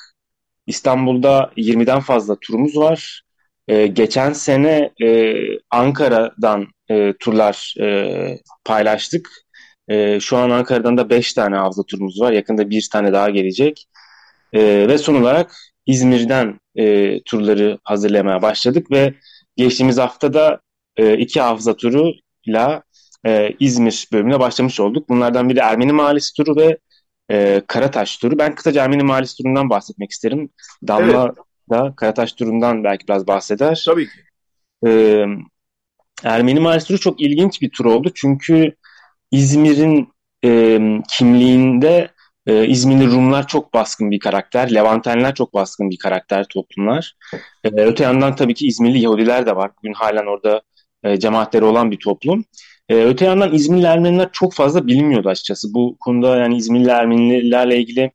İstanbul'da 20'den fazla turumuz var. E, geçen sene e, Ankara'dan e, turlar e, paylaştık. E, şu an Ankara'dan da 5 tane hafıza turumuz var. Yakında bir tane daha gelecek. E, ve son olarak İzmir'den e, turları hazırlamaya başladık ve geçtiğimiz haftada e, iki hafıza turuyla e, İzmir bölümüne başlamış olduk. Bunlardan biri Ermeni Mahallesi turu ve e, Karataş turu. Ben kısaca Ermeni Mahallesi turundan bahsetmek isterim. Damla evet. da Karataş turundan belki biraz bahseder. Tabii ki. E, Ermeni Mahallesi turu çok ilginç bir tur oldu. Çünkü İzmir'in e, kimliğinde e, İzmirli Rumlar çok baskın bir karakter. Levantenler çok baskın bir karakter toplumlar. E, öte yandan tabii ki İzmirli Yahudiler de var. Bugün halen orada e, cemaatleri olan bir toplum. E, öte yandan İzmirli Ermeniler çok fazla bilinmiyordu açıkçası. Bu konuda yani İzmirli Ermenilerle ilgili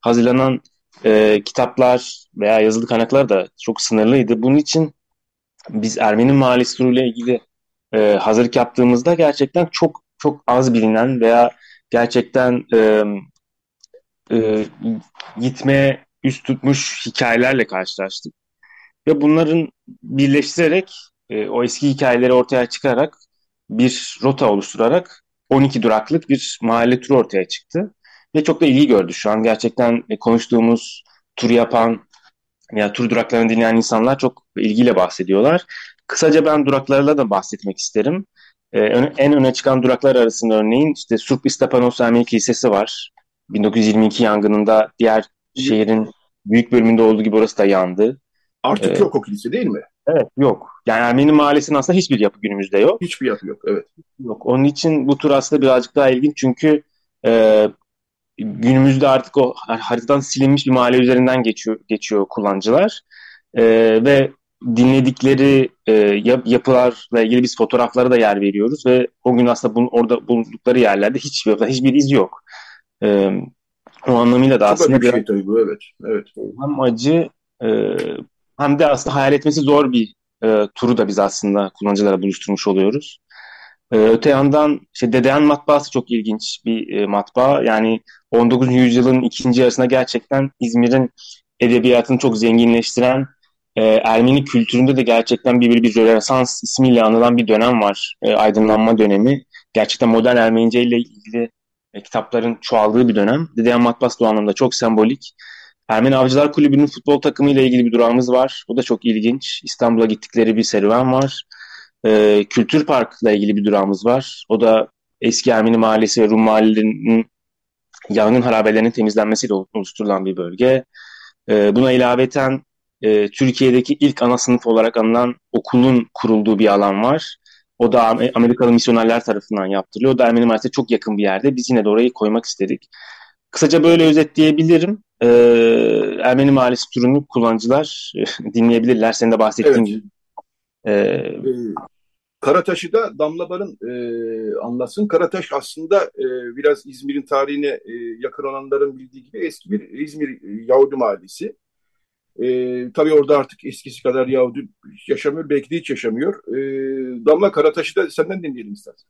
hazırlanan e, kitaplar veya yazılı kaynaklar da çok sınırlıydı. Bunun için biz Ermeni ile ilgili e, hazırlık yaptığımızda gerçekten çok çok az bilinen veya gerçekten e, e, gitmeye üst tutmuş hikayelerle karşılaştık. Ve bunların birleştirerek e, o eski hikayeleri ortaya çıkarak bir rota oluşturarak 12 duraklık bir mahalle turu ortaya çıktı. Ve çok da ilgi gördü şu an. Gerçekten e, konuştuğumuz tur yapan ya tur duraklarını dinleyen insanlar çok ilgiyle bahsediyorlar. Kısaca ben duraklarla da bahsetmek isterim. Ee, en öne çıkan duraklar arasında örneğin işte Surp Istapanos Ermeni Kilisesi var. 1922 yangınında diğer şehrin büyük bölümünde olduğu gibi orası da yandı. Artık ee, yok o kilise değil mi? Evet yok. Yani Ermeni mahallesinin aslında hiçbir yapı günümüzde yok. Hiçbir yapı yok evet. Yok. Onun için bu tur aslında birazcık daha ilginç çünkü e, günümüzde artık o haritadan silinmiş bir mahalle üzerinden geçiyor geçiyor kullanıcılar. E, ve dinledikleri e, yapılarla ilgili biz fotoğraflara da yer veriyoruz ve o gün aslında bunun, orada bulundukları yerlerde hiçbir hiçbir iz yok. E, o anlamıyla da Çok aslında bir şey tabii bu evet. evet. hem acı e, hem de aslında hayal etmesi zor bir e, turu da biz aslında kullanıcılara buluşturmuş oluyoruz. E, öte yandan işte Dedeyan matbaası çok ilginç bir e, matbaa. Yani 19. yüzyılın ikinci yarısında gerçekten İzmir'in edebiyatını çok zenginleştiren e, Ermeni kültüründe de gerçekten bir, bir, bir Rönesans ismiyle anılan bir dönem var. E, aydınlanma dönemi. Gerçekten modern Ermenice ile ilgili e, kitapların çoğaldığı bir dönem. Dedeyan Matbas bu anlamda çok sembolik. Ermeni Avcılar Kulübü'nün futbol takımı ile ilgili bir durağımız var. Bu da çok ilginç. İstanbul'a gittikleri bir serüven var. E, Kültür Park'la ilgili bir durağımız var. O da eski Ermeni Mahallesi ve Rum Mahallelerinin yangın harabelerinin temizlenmesiyle oluşturulan bir bölge. E, buna ilaveten e, Türkiye'deki ilk ana sınıf olarak anılan okulun kurulduğu bir alan var. O da Amerikalı misyonerler tarafından yaptırılıyor. O da Ermeni Mahallesi'ne çok yakın bir yerde. Biz yine de orayı koymak istedik. Kısaca böyle özetleyebilirim. Ee, Ermeni Mahallesi turunu kullanıcılar dinleyebilirler. Senin de bahsettiğin evet. gibi. Ee, ee, Karataş'ı da Damla Barın e, anlasın. Karataş aslında e, biraz İzmir'in tarihine e, yakın olanların bildiği gibi eski bir İzmir Yahudi mahallesi. E, tabii orada artık eskisi kadar Yahudi yaşamıyor. Belki de hiç yaşamıyor. E, Damla Karataş'ı da senden dinleyelim istersen.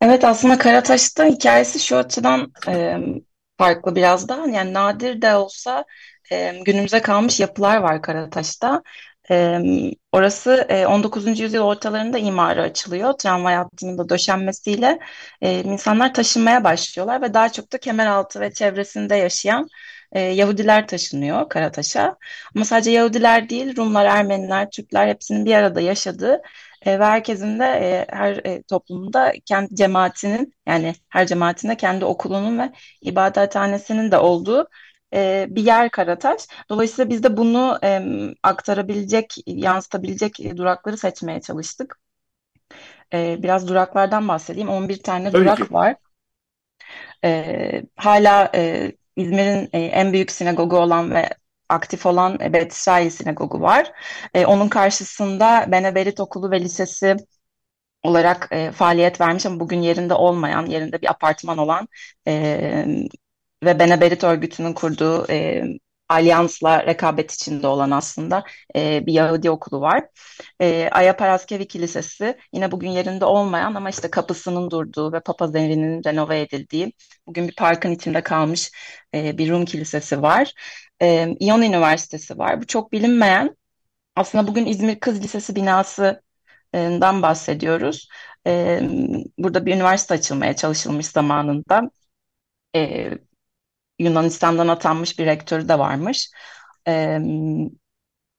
Evet aslında Karataş'ta hikayesi şu açıdan e, farklı biraz daha. Yani nadir de olsa e, günümüze kalmış yapılar var Karataş'ta. E, orası e, 19. yüzyıl ortalarında imara açılıyor. Tramvay hattının da döşenmesiyle e, insanlar taşınmaya başlıyorlar ve daha çok da Kemeraltı ve çevresinde yaşayan e, Yahudiler taşınıyor Karataş'a. Ama sadece Yahudiler değil, Rumlar, Ermeniler, Türkler hepsinin bir arada yaşadığı e, ve herkesin de e, her e, toplumda kendi cemaatinin yani her cemaatinde kendi okulunun ve ibadethanesinin de olduğu e, bir yer Karataş. Dolayısıyla biz de bunu e, aktarabilecek, yansıtabilecek durakları seçmeye çalıştık. E, biraz duraklardan bahsedeyim. 11 tane Tabii durak ki. var. E, hala e, İzmir'in e, en büyük sinagogu olan ve aktif olan e, Bet İsrail Sinagogu var. E, onun karşısında Beneberit Okulu ve Lisesi olarak e, faaliyet vermiş ama bugün yerinde olmayan, yerinde bir apartman olan e, ve Beneberit örgütünün kurduğu e, alyansla rekabet içinde olan aslında e, bir Yahudi okulu var. E, Aya Paraskevi Kilisesi yine bugün yerinde olmayan ama işte kapısının durduğu ve papaz evinin renove edildiği bugün bir parkın içinde kalmış e, bir Rum kilisesi var. E, İyon Üniversitesi var. Bu çok bilinmeyen aslında bugün İzmir Kız Lisesi binasından bahsediyoruz. E, burada bir üniversite açılmaya çalışılmış zamanında. E, Yunanistan'dan atanmış bir rektörü de varmış.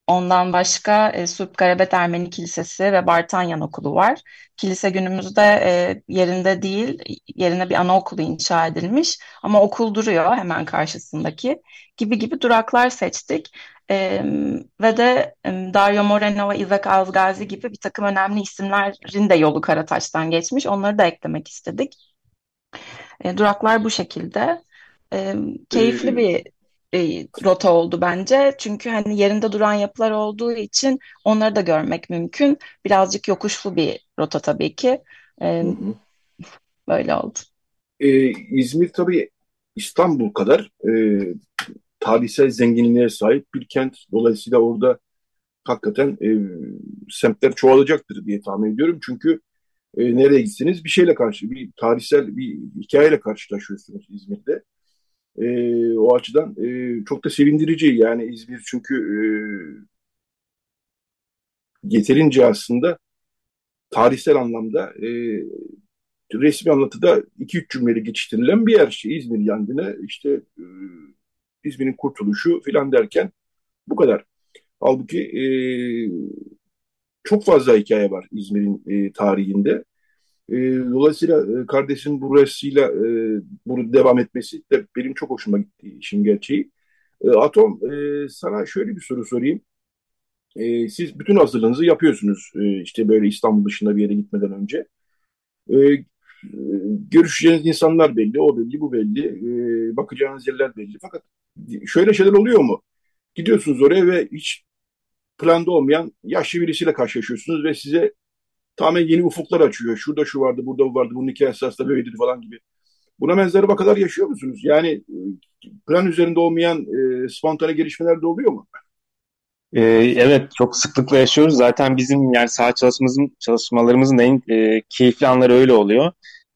Ondan başka e, Surp Garabet Ermeni Kilisesi ve Bartanyan Okulu var. Kilise günümüzde e, yerinde değil, yerine bir anaokulu inşa edilmiş ama okul duruyor hemen karşısındaki gibi gibi duraklar seçtik. E, ve de Dario Moreno ve Isaac Azgazi gibi bir takım önemli isimlerin de yolu Karataş'tan geçmiş. Onları da eklemek istedik. E, duraklar bu şekilde. E, keyifli bir e, rota oldu bence. Çünkü hani yerinde duran yapılar olduğu için onları da görmek mümkün. Birazcık yokuşlu bir rota tabii ki. E, böyle oldu. Ee, İzmir tabii İstanbul kadar e, tarihsel zenginliğe sahip bir kent. Dolayısıyla orada hakikaten e, semtler çoğalacaktır diye tahmin ediyorum. Çünkü e, nereye gitseniz bir şeyle karşı, bir tarihsel bir hikayeyle karşılaşıyorsunuz İzmir'de. E, o açıdan e, çok da sevindirici yani İzmir çünkü e, yeterince aslında tarihsel anlamda e, resmi anlatıda iki üç cümleyle geçiştirilen bir yer. İşte İzmir yangını, işte e, İzmir'in kurtuluşu filan derken bu kadar. Halbuki e, çok fazla hikaye var İzmir'in e, tarihinde. E, dolayısıyla e, kardeşin burasıyla e, bunu devam etmesi de benim çok hoşuma gitti işin gerçeği. E, Atom e, sana şöyle bir soru sorayım. E, siz bütün hazırlığınızı yapıyorsunuz e, işte böyle İstanbul dışında bir yere gitmeden önce. E, görüşeceğiniz insanlar belli, o belli, bu belli, e, bakacağınız yerler belli. Fakat şöyle şeyler oluyor mu? Gidiyorsunuz oraya ve hiç planda olmayan yaşlı birisiyle karşılaşıyorsunuz ve size tamamen yeni ufuklar açıyor. Şurada şu vardı, burada bu vardı, bunun hikayesi aslında böyleydi falan gibi. Buna benzer vakalar yaşıyor musunuz? Yani plan üzerinde olmayan e, spontane gelişmeler de oluyor mu? Ee, evet çok sıklıkla yaşıyoruz. Zaten bizim yani saha çalışmamızın, çalışmalarımızın en e, keyifli anları öyle oluyor.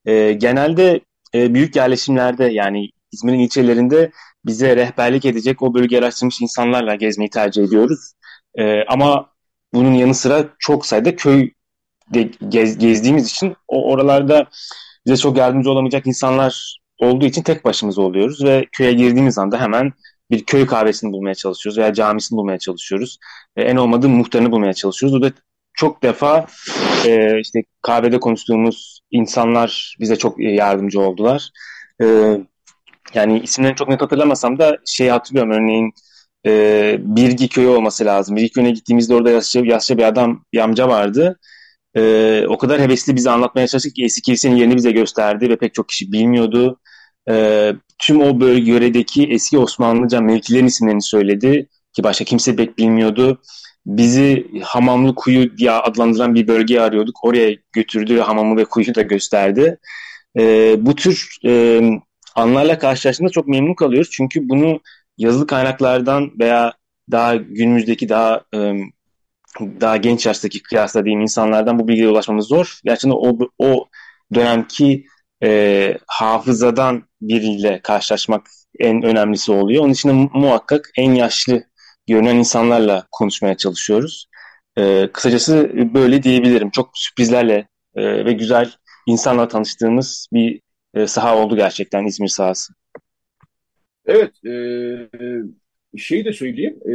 E, genelde e, büyük yerleşimlerde yani İzmir'in ilçelerinde bize rehberlik edecek o bölge araştırmış insanlarla gezmeyi tercih ediyoruz. E, ama bunun yanı sıra çok sayıda köy de gez, gezdiğimiz için o oralarda bize çok yardımcı olamayacak insanlar olduğu için tek başımıza oluyoruz ve köye girdiğimiz anda hemen bir köy kahvesini bulmaya çalışıyoruz veya camisini bulmaya çalışıyoruz. E, en olmadığı muhtarını bulmaya çalışıyoruz. O da çok defa e, işte kahvede konuştuğumuz insanlar bize çok yardımcı oldular. E, yani isimlerini çok net hatırlamasam da şey hatırlıyorum örneğin e, Birgi köyü olması lazım. Birgi köyüne gittiğimizde orada yaşça, yaşça bir adam, bir amca vardı. E, o kadar hevesli bize anlatmaya çalıştık ki eski kilisenin yerini bize gösterdi ve pek çok kişi bilmiyordu. E, tüm o bölge yöredeki eski Osmanlıca mevkilerin isimlerini söyledi ki başka kimse pek bilmiyordu. Bizi Hamamlı Kuyu diye adlandıran bir bölgeye arıyorduk. Oraya götürdü ve hamamı ve kuyu da gösterdi. E, bu tür e, anlarla karşılaştığında çok memnun kalıyoruz. Çünkü bunu yazılı kaynaklardan veya daha günümüzdeki daha e, daha genç yaştaki kıyasla diyeyim insanlardan bu bilgiye ulaşmamız zor. Gerçekten o, o dönemki e, hafızadan biriyle karşılaşmak en önemlisi oluyor. Onun için de muhakkak en yaşlı görünen insanlarla konuşmaya çalışıyoruz. E, kısacası böyle diyebilirim. Çok sürprizlerle e, ve güzel insanla tanıştığımız bir e, saha oldu gerçekten İzmir sahası. Evet, e, şeyi de söyleyeyim. E,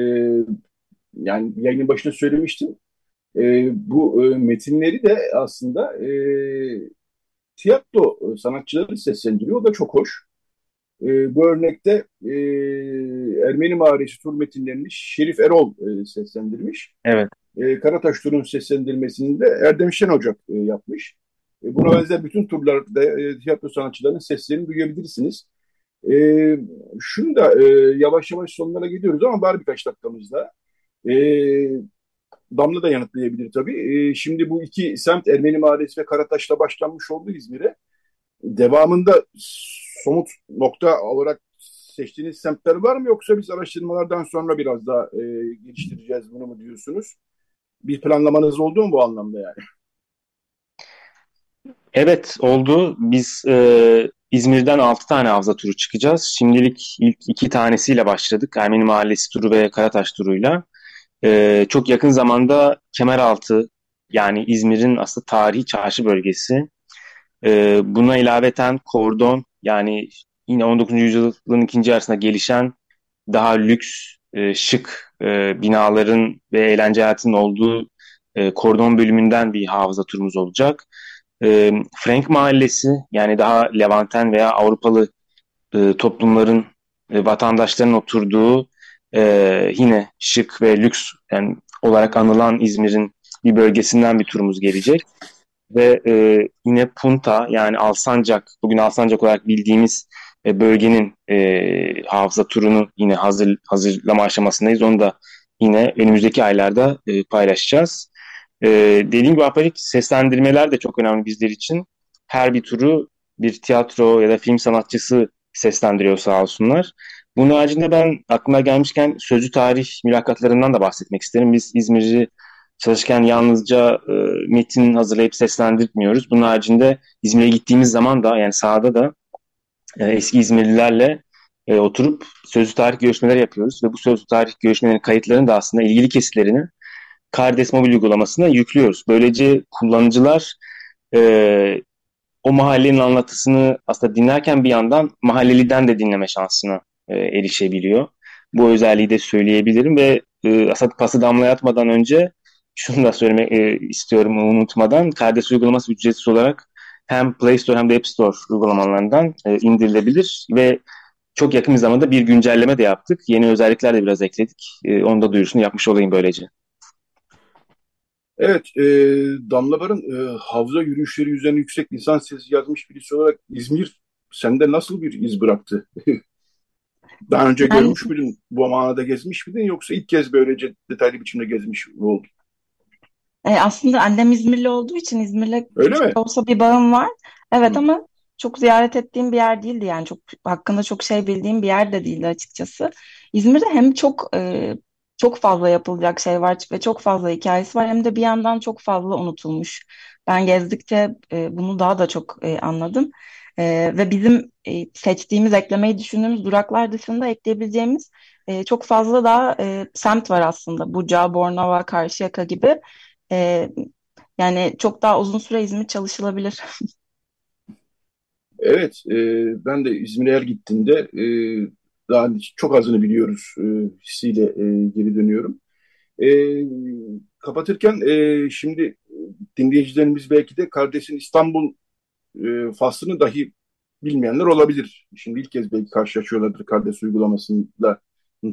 yani yayının başında söylemiştim. E, bu e, metinleri de aslında e, tiyatro sanatçıları seslendiriyor. O da çok hoş. E, bu örnekte e, Ermeni Mağarası tur metinlerini Şerif Erol e, seslendirmiş. Evet. E, Karataş turun seslendirmesini de Erdem Şen Ocak e, yapmış. E, buna benzer bütün turlarda e, tiyatro sanatçılarının seslerini duyabilirsiniz. E, şunu da e, yavaş yavaş sonlara gidiyoruz ama bari birkaç dakikamızda. E, Damla da yanıtlayabilir tabii. E, şimdi bu iki semt Ermeni Mahallesi ve Karataş'ta başlanmış oldu İzmir'e. Devamında somut nokta olarak seçtiğiniz semtler var mı yoksa biz araştırmalardan sonra biraz daha e, geliştireceğiz bunu mu diyorsunuz? Bir planlamanız oldu mu bu anlamda yani? Evet oldu. Biz e, İzmir'den 6 tane havza turu çıkacağız. Şimdilik ilk iki tanesiyle başladık. Ermeni Mahallesi turu ve Karataş turuyla. E, çok yakın zamanda Kemeraltı yani İzmir'in aslında tarihi çarşı bölgesi. E, buna ilaveten Kordon yani yine 19. yüzyılın ikinci yarısında gelişen daha lüks, e, şık e, binaların ve eğlence hayatının olduğu e, Kordon bölümünden bir hafıza turumuz olacak. E, Frank Mahallesi yani daha Levanten veya Avrupalı e, toplumların, e, vatandaşların oturduğu e, yine şık ve lüks yani olarak anılan İzmir'in bir bölgesinden bir turumuz gelecek. Ve e, yine Punta yani Alsancak, bugün Alsancak olarak bildiğimiz e, bölgenin e, hafıza turunu yine hazır hazırlama aşamasındayız. Onu da yine önümüzdeki aylarda e, paylaşacağız. E, dediğim gibi Aparik seslendirmeler de çok önemli bizler için. Her bir turu bir tiyatro ya da film sanatçısı seslendiriyor sağ olsunlar. Bunun haricinde ben aklıma gelmişken sözlü tarih mülakatlarından da bahsetmek isterim. Biz İzmir'i çalışırken yalnızca e, metin hazırlayıp seslendirmiyoruz. Bunun haricinde İzmir'e gittiğimiz zaman da yani sahada da e, eski İzmirlilerle e, oturup sözlü tarih görüşmeleri yapıyoruz ve bu sözlü tarih görüşmelerinin kayıtlarını da aslında ilgili kesitlerini Kardes mobil uygulamasına yüklüyoruz. Böylece kullanıcılar e, o mahallenin anlatısını aslında dinlerken bir yandan mahalleliden de dinleme şansına e, erişebiliyor. Bu özelliği de söyleyebilirim ve e, aslında pası damlaya atmadan önce şunu da söylemek e, istiyorum unutmadan. Kardes uygulaması ücretsiz olarak hem Play Store hem de App Store uygulamalarından e, indirilebilir ve çok yakın bir zamanda bir güncelleme de yaptık. Yeni özellikler de biraz ekledik. E, onu da duyurusunu yapmış olayım böylece. Evet, e, Damla Barın e, havza yürüyüşleri üzerine yüksek lisans tezi yazmış birisi olarak İzmir sende nasıl bir iz bıraktı? Daha önce yani, görmüş müydün, bu manada gezmiş miydin yoksa ilk kez böylece detaylı biçimde gezmiş mi oldun? E, aslında annem İzmirli olduğu için İzmir'le Öyle mi? olsa bir bağım var. Evet Hı. ama çok ziyaret ettiğim bir yer değildi yani çok hakkında çok şey bildiğim bir yer de değildi açıkçası. İzmir'de hem çok e, çok fazla yapılacak şey var ve çok fazla hikayesi var hem de bir yandan çok fazla unutulmuş. Ben gezdikçe e, bunu daha da çok e, anladım. E, ve bizim e, seçtiğimiz, eklemeyi düşündüğümüz duraklar dışında ekleyebileceğimiz e, çok fazla daha e, semt var aslında. Buca, Bornova, Karşıyaka gibi. E, yani çok daha uzun süre İzmir çalışılabilir. Evet, e, ben de İzmir'e her gittiğimde e, daha çok azını biliyoruz e, hissiyle e, geri dönüyorum. E, kapatırken e, şimdi dinleyicilerimiz belki de kardeşin İstanbul e, faslını dahi bilmeyenler olabilir. Şimdi ilk kez belki karşılaşıyorlardır kardeş uygulamasıyla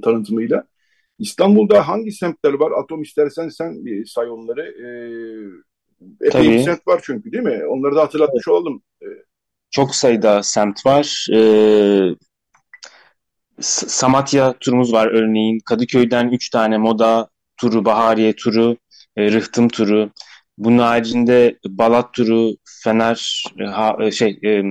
tanıtımıyla. İstanbul'da hangi semtler var? Atom istersen sen bir say onları. E, epey Tabii. bir semt var çünkü değil mi? Onları da hatırlatmış evet. olalım. E, çok sayıda semt var. Ee, Samatya turumuz var örneğin. Kadıköy'den 3 tane moda turu, Bahariye turu, e, Rıhtım turu. Bunun haricinde Balat turu, Fener e, ha, e, şey e,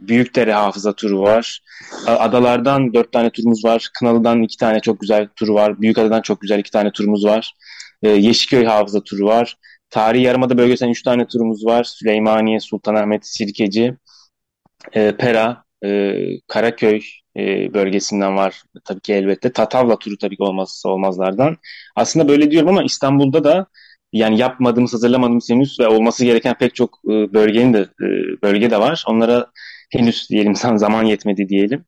Büyükdere hafıza turu var. Adalardan dört tane turumuz var. Kınalı'dan iki tane çok güzel turu var. Büyükada'dan çok güzel iki tane turumuz var. E, Yeşilköy hafıza turu var. Tarihi Yarımada bölgesinden üç tane turumuz var. Süleymaniye, Sultanahmet, Sirkeci, e, Pera, e, Karaköy e, bölgesinden var tabii ki elbette. Tatavla turu tabii ki olmazsa olmazlardan. Aslında böyle diyorum ama İstanbul'da da yani yapmadığımız, hazırlamadığımız henüz ve olması gereken pek çok e, bölgenin de e, bölge de var. Onlara henüz diyelim zaman yetmedi diyelim.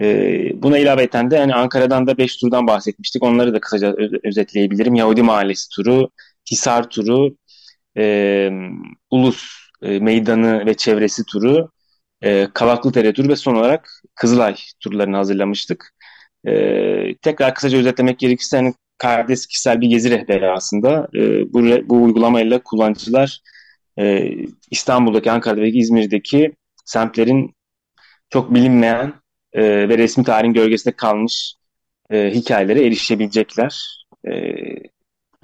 E, buna ilaveten de yani Ankara'dan da 5 turdan bahsetmiştik. Onları da kısaca özetleyebilirim. Yahudi Mahallesi turu, Hisar turu, e, Ulus Meydanı ve çevresi turu, e, Kavaklıdere turu ve son olarak Kızılay turlarını hazırlamıştık. E, tekrar kısaca özetlemek gerekirse hani Kardes kişisel bir gezi rehberi aslında. E, bu, bu uygulamayla kullanıcılar e, İstanbul'daki, Ankara'daki, İzmir'deki semtlerin çok bilinmeyen e, ve resmi tarihin gölgesinde kalmış e, hikayelere erişebilecekler. E,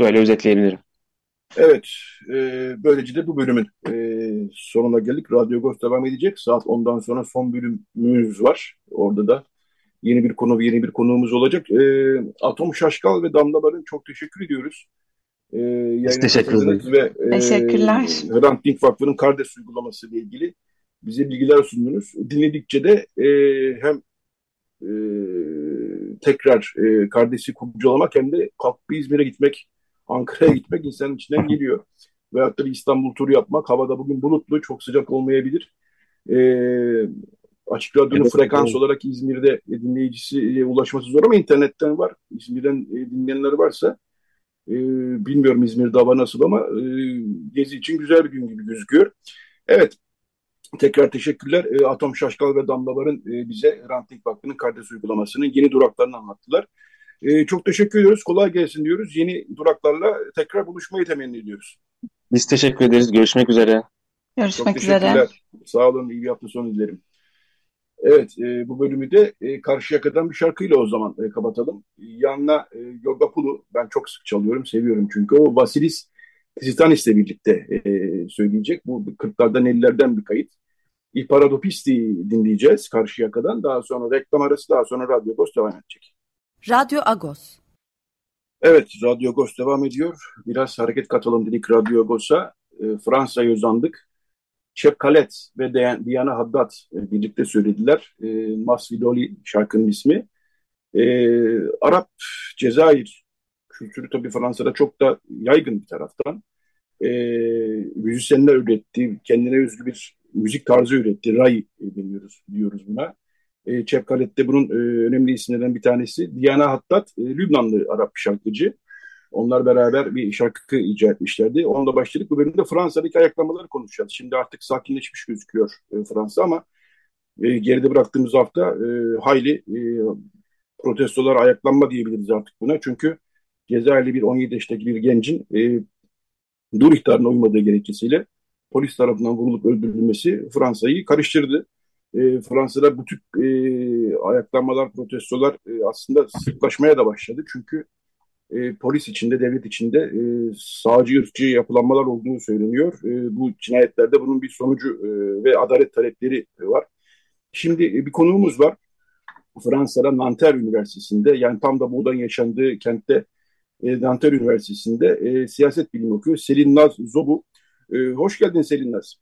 böyle özetleyebilirim. Evet, e, böylece de bu bölümün e, sonuna geldik. Radyo Ghost devam edecek. Saat 10'dan sonra son bölümümüz var. Orada da yeni bir konu, yeni bir konuğumuz olacak. E, Atom Şaşkal ve Damla Barın çok teşekkür ediyoruz. E, teşekkür ederiz. Ve, e, Teşekkürler. Hrant Dink Vakfı'nın Kardeş uygulaması ile ilgili bize bilgiler sundunuz. Dinledikçe de e, hem e, tekrar e, kardeşi kurcalamak hem de kalkıp İzmir'e gitmek, Ankara'ya gitmek insanın içinden geliyor. Veyahut da bir İstanbul turu yapmak. Havada bugün bulutlu, çok sıcak olmayabilir. E, açık radyonun evet, frekans evet. olarak İzmir'de dinleyicisi e, ulaşması zor ama internetten var. İzmir'den e, dinleyenler varsa e, bilmiyorum İzmir'de hava nasıl ama e, gezi için güzel bir gün gibi gözüküyor. Evet, Tekrar teşekkürler. E, Atom Şaşkal ve Damlalar'ın e, bize Ranting Vakfı'nın kardeş uygulamasının yeni duraklarını anlattılar. E, çok teşekkür ediyoruz. Kolay gelsin diyoruz. Yeni duraklarla tekrar buluşmayı temenni ediyoruz. Biz teşekkür ederiz. Görüşmek üzere. Görüşmek üzere. Sağ olun. İyi bir hafta sonu dilerim. Evet, e, bu bölümü de e, Karşıyaka'dan bir şarkıyla o zaman e, kapatalım. Yanına e, Yoga Pulu, ben çok sık çalıyorum, seviyorum çünkü o Vasilis Tizitanis'le birlikte e, söyleyecek. Bu 40'lardan 50'lerden bir kayıt. Il Paradopisti dinleyeceğiz karşı yakadan. Daha sonra reklam arası, daha sonra Radyo Agos devam edecek. Radyo Agos. Evet, Radyo Agos devam ediyor. Biraz hareket katalım dedik Radyo Agos'a. E, Fransa'ya uzandık. Chef Khaled ve Diana Haddad e, birlikte söylediler. E, Masvidoli şarkının ismi. E, Arap Cezayir kültürü tabii Fransa'da çok da yaygın bir taraftan. E, müzisyenler üretti, kendine özgü bir müzik tarzı üretti. Ray deniyoruz, diyoruz buna. E, Çepkalet'te bunun e, önemli isimlerinden bir tanesi. Diana Hattat, e, Lübnanlı Arap şarkıcı. Onlar beraber bir şarkı icra etmişlerdi. Onunla başladık. Bu bölümde Fransa'daki ayaklamaları konuşacağız. Şimdi artık sakinleşmiş gözüküyor e, Fransa ama e, geride bıraktığımız hafta e, hayli e, protestolar, ayaklanma diyebiliriz artık buna. Çünkü Cezayirli bir 17 yaşındaki bir gencin e, dur ihtarına uymadığı gerekçesiyle polis tarafından vurulup öldürülmesi Fransa'yı karıştırdı. E, Fransa'da bu tip e, ayaklanmalar, protestolar e, aslında sıklaşmaya da başladı. Çünkü e, polis içinde, devlet içinde e, sağcı, ırkçı yapılanmalar olduğunu söyleniyor. E, bu cinayetlerde bunun bir sonucu e, ve adalet talepleri var. Şimdi e, bir konuğumuz var. Fransa'da Nanterre Üniversitesi'nde yani tam da buradan yaşandığı kentte e, Nanterre Üniversitesi'nde e, siyaset bilimi okuyor. Selin Naz Zobu. E, hoş geldin Selin Naz.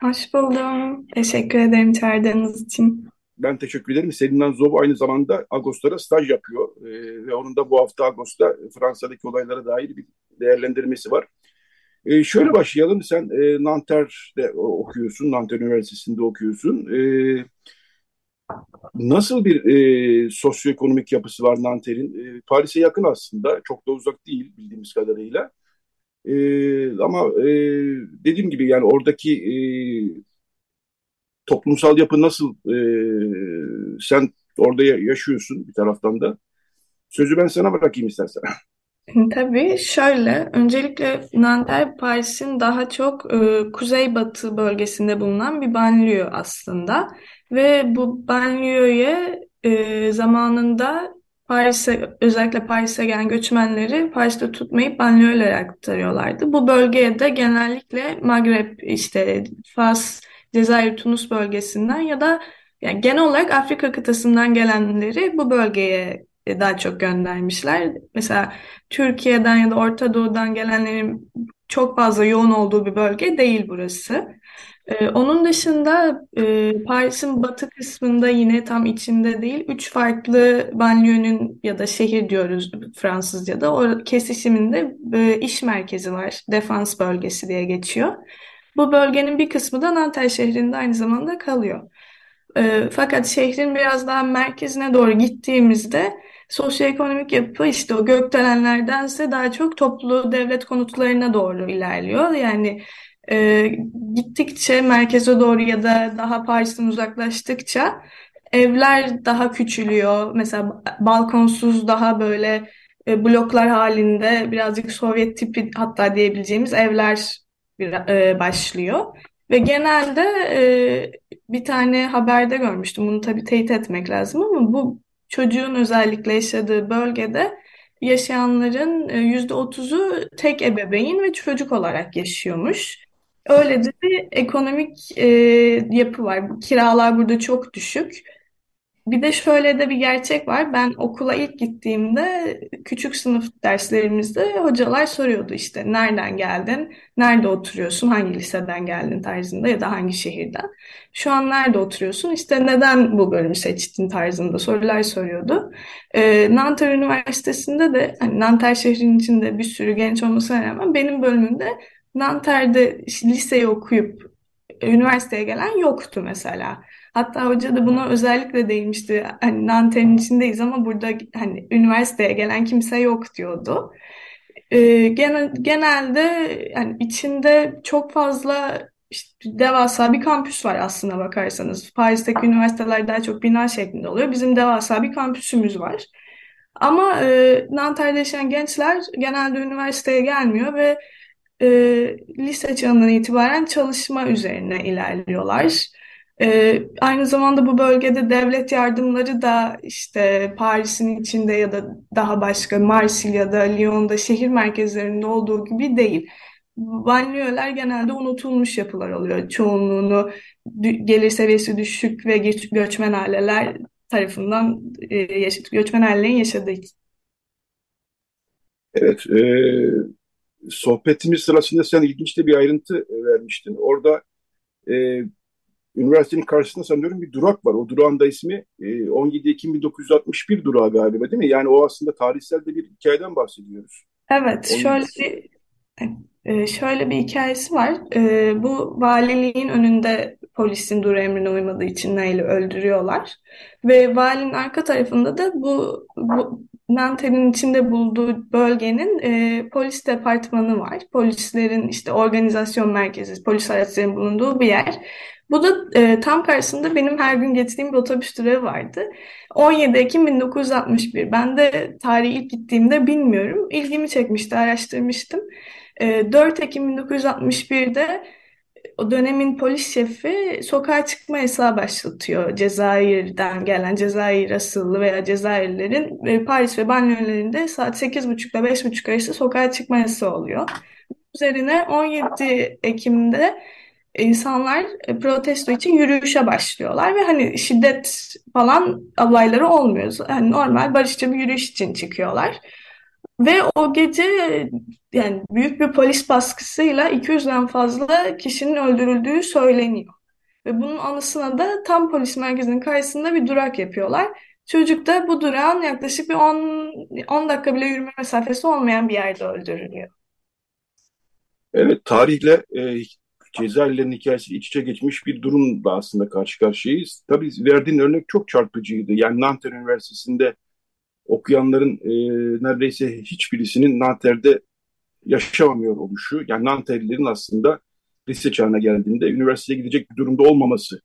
Hoş buldum. Teşekkür ederim çağırdığınız için. Ben teşekkür ederim. Selin Naz Zobu aynı zamanda Ağustos'ta staj yapıyor. E, ve onun da bu hafta Ağustos'ta Fransa'daki olaylara dair bir değerlendirmesi var. E, şöyle başlayalım. Sen e, Nanterre'de okuyorsun. Nanterre Üniversitesi'nde okuyorsun. E, Nasıl bir e, sosyoekonomik yapısı var Nanter'in? E, Paris'e yakın aslında, çok da uzak değil bildiğimiz kadarıyla. E, ama e, dediğim gibi yani oradaki e, toplumsal yapı nasıl? E, sen orada yaşıyorsun bir taraftan da. Sözü ben sana bırakayım istersen. Tabii şöyle, öncelikle Nanterre Paris'in daha çok e, kuzeybatı bölgesinde bulunan bir banliyö aslında. Ve bu banliyöye e, zamanında Paris'e özellikle Paris'e gelen göçmenleri Paris'te tutmayıp banliyölere aktarıyorlardı. Bu bölgeye de genellikle Magreb işte Fas, Cezayir, Tunus bölgesinden ya da yani genel olarak Afrika kıtasından gelenleri bu bölgeye daha çok göndermişler. Mesela Türkiye'den ya da Orta Doğu'dan gelenlerin çok fazla yoğun olduğu bir bölge değil burası. Ee, onun dışında e, Paris'in batı kısmında yine tam içinde değil, üç farklı banliyönün ya da şehir diyoruz Fransızca'da. O kesişiminde e, iş merkezi var. Defans bölgesi diye geçiyor. Bu bölgenin bir kısmı da Nanterre şehrinde aynı zamanda kalıyor. E, fakat şehrin biraz daha merkezine doğru gittiğimizde sosyoekonomik yapı işte o gökdelenlerdense daha çok toplu devlet konutlarına doğru ilerliyor. Yani e, gittikçe merkeze doğru ya da daha Paris'ten uzaklaştıkça evler daha küçülüyor. Mesela balkonsuz daha böyle e, bloklar halinde birazcık Sovyet tipi hatta diyebileceğimiz evler e, başlıyor. Ve genelde e, bir tane haberde görmüştüm. Bunu tabii teyit etmek lazım ama bu çocuğun özellikle yaşadığı bölgede yaşayanların yüzde otuzu tek ebeveyn ve çocuk olarak yaşıyormuş. Öyle de bir ekonomik e, yapı var. Kiralar burada çok düşük. Bir de şöyle de bir gerçek var. Ben okula ilk gittiğimde küçük sınıf derslerimizde hocalar soruyordu işte nereden geldin, nerede oturuyorsun, hangi liseden geldin tarzında ya da hangi şehirden. Şu an nerede oturuyorsun, işte neden bu bölümü seçtin tarzında sorular soruyordu. Ee, Nanterre Üniversitesi'nde de hani Nanterre şehrinin içinde bir sürü genç olmasına rağmen benim bölümümde Nanter'de liseyi okuyup üniversiteye gelen yoktu mesela. Hatta hoca da buna özellikle değinmişti. Hani Nanter'in içindeyiz ama burada hani üniversiteye gelen kimse yok diyordu. Ee, genel, genelde yani içinde çok fazla işte devasa bir kampüs var aslına bakarsanız. Paris'teki üniversiteler daha çok bina şeklinde oluyor. Bizim devasa bir kampüsümüz var. Ama e, Nanter'de yaşayan gençler genelde üniversiteye gelmiyor ve e, lise çağından itibaren çalışma üzerine ilerliyorlar. E, aynı zamanda bu bölgede devlet yardımları da işte Paris'in içinde ya da daha başka Marsilya'da, Lyon'da şehir merkezlerinde olduğu gibi değil. Banliyöler genelde unutulmuş yapılar oluyor. Çoğunluğunu gelir seviyesi düşük ve göçmen aileler tarafından e, göçmen ailelerin yaşadığı. Evet, e, sohbetimiz sırasında sen ilginç de bir ayrıntı vermiştin. Orada e, üniversitenin karşısında sanıyorum bir durak var. O durağın da ismi e, 17 Ekim 1961 durağı galiba değil mi? Yani o aslında tarihsel de bir hikayeden bahsediyoruz. Evet, şöyle bir e, şöyle bir hikayesi var. E, bu valiliğin önünde polisin dur emrine uymadığı için Nail'i öldürüyorlar. Ve valinin arka tarafında da bu, bu Nanterre'in içinde bulduğu bölgenin e, polis departmanı var. Polislerin işte organizasyon merkezi, polis araçlarının bulunduğu bir yer. Bu da e, tam karşısında benim her gün geçtiğim bir otobüs durağı vardı. 17 Ekim 1961. Ben de tarihi ilk gittiğimde bilmiyorum. İlgimi çekmişti, araştırmıştım. E, 4 Ekim 1961'de o dönemin polis şefi sokağa çıkma yasağı başlatıyor. Cezayir'den gelen Cezayir asıllı veya Cezayirlilerin e, Paris ve banliyölerinde saat 8.30 ile 5.30 arası sokağa çıkma yasağı oluyor. Üzerine 17 Ekim'de insanlar e, protesto için yürüyüşe başlıyorlar ve hani şiddet falan olayları olmuyor. Yani normal barışçı bir yürüyüş için çıkıyorlar. Ve o gece yani büyük bir polis baskısıyla 200'den fazla kişinin öldürüldüğü söyleniyor. Ve bunun anısına da tam polis merkezinin karşısında bir durak yapıyorlar. Çocuk da bu durağın yaklaşık bir 10, 10 dakika bile yürüme mesafesi olmayan bir yerde öldürülüyor. Evet, tarihle e, Cezayirlerin hikayesi iç içe geçmiş bir durumla aslında karşı karşıyayız. Tabii verdiğin örnek çok çarpıcıydı. Yani Nanterre Üniversitesi'nde okuyanların e, neredeyse hiçbirisinin Nanterre'de yaşamamıyor oluşu. Yani Nanterlilerin aslında lise çağına geldiğinde üniversiteye gidecek bir durumda olmaması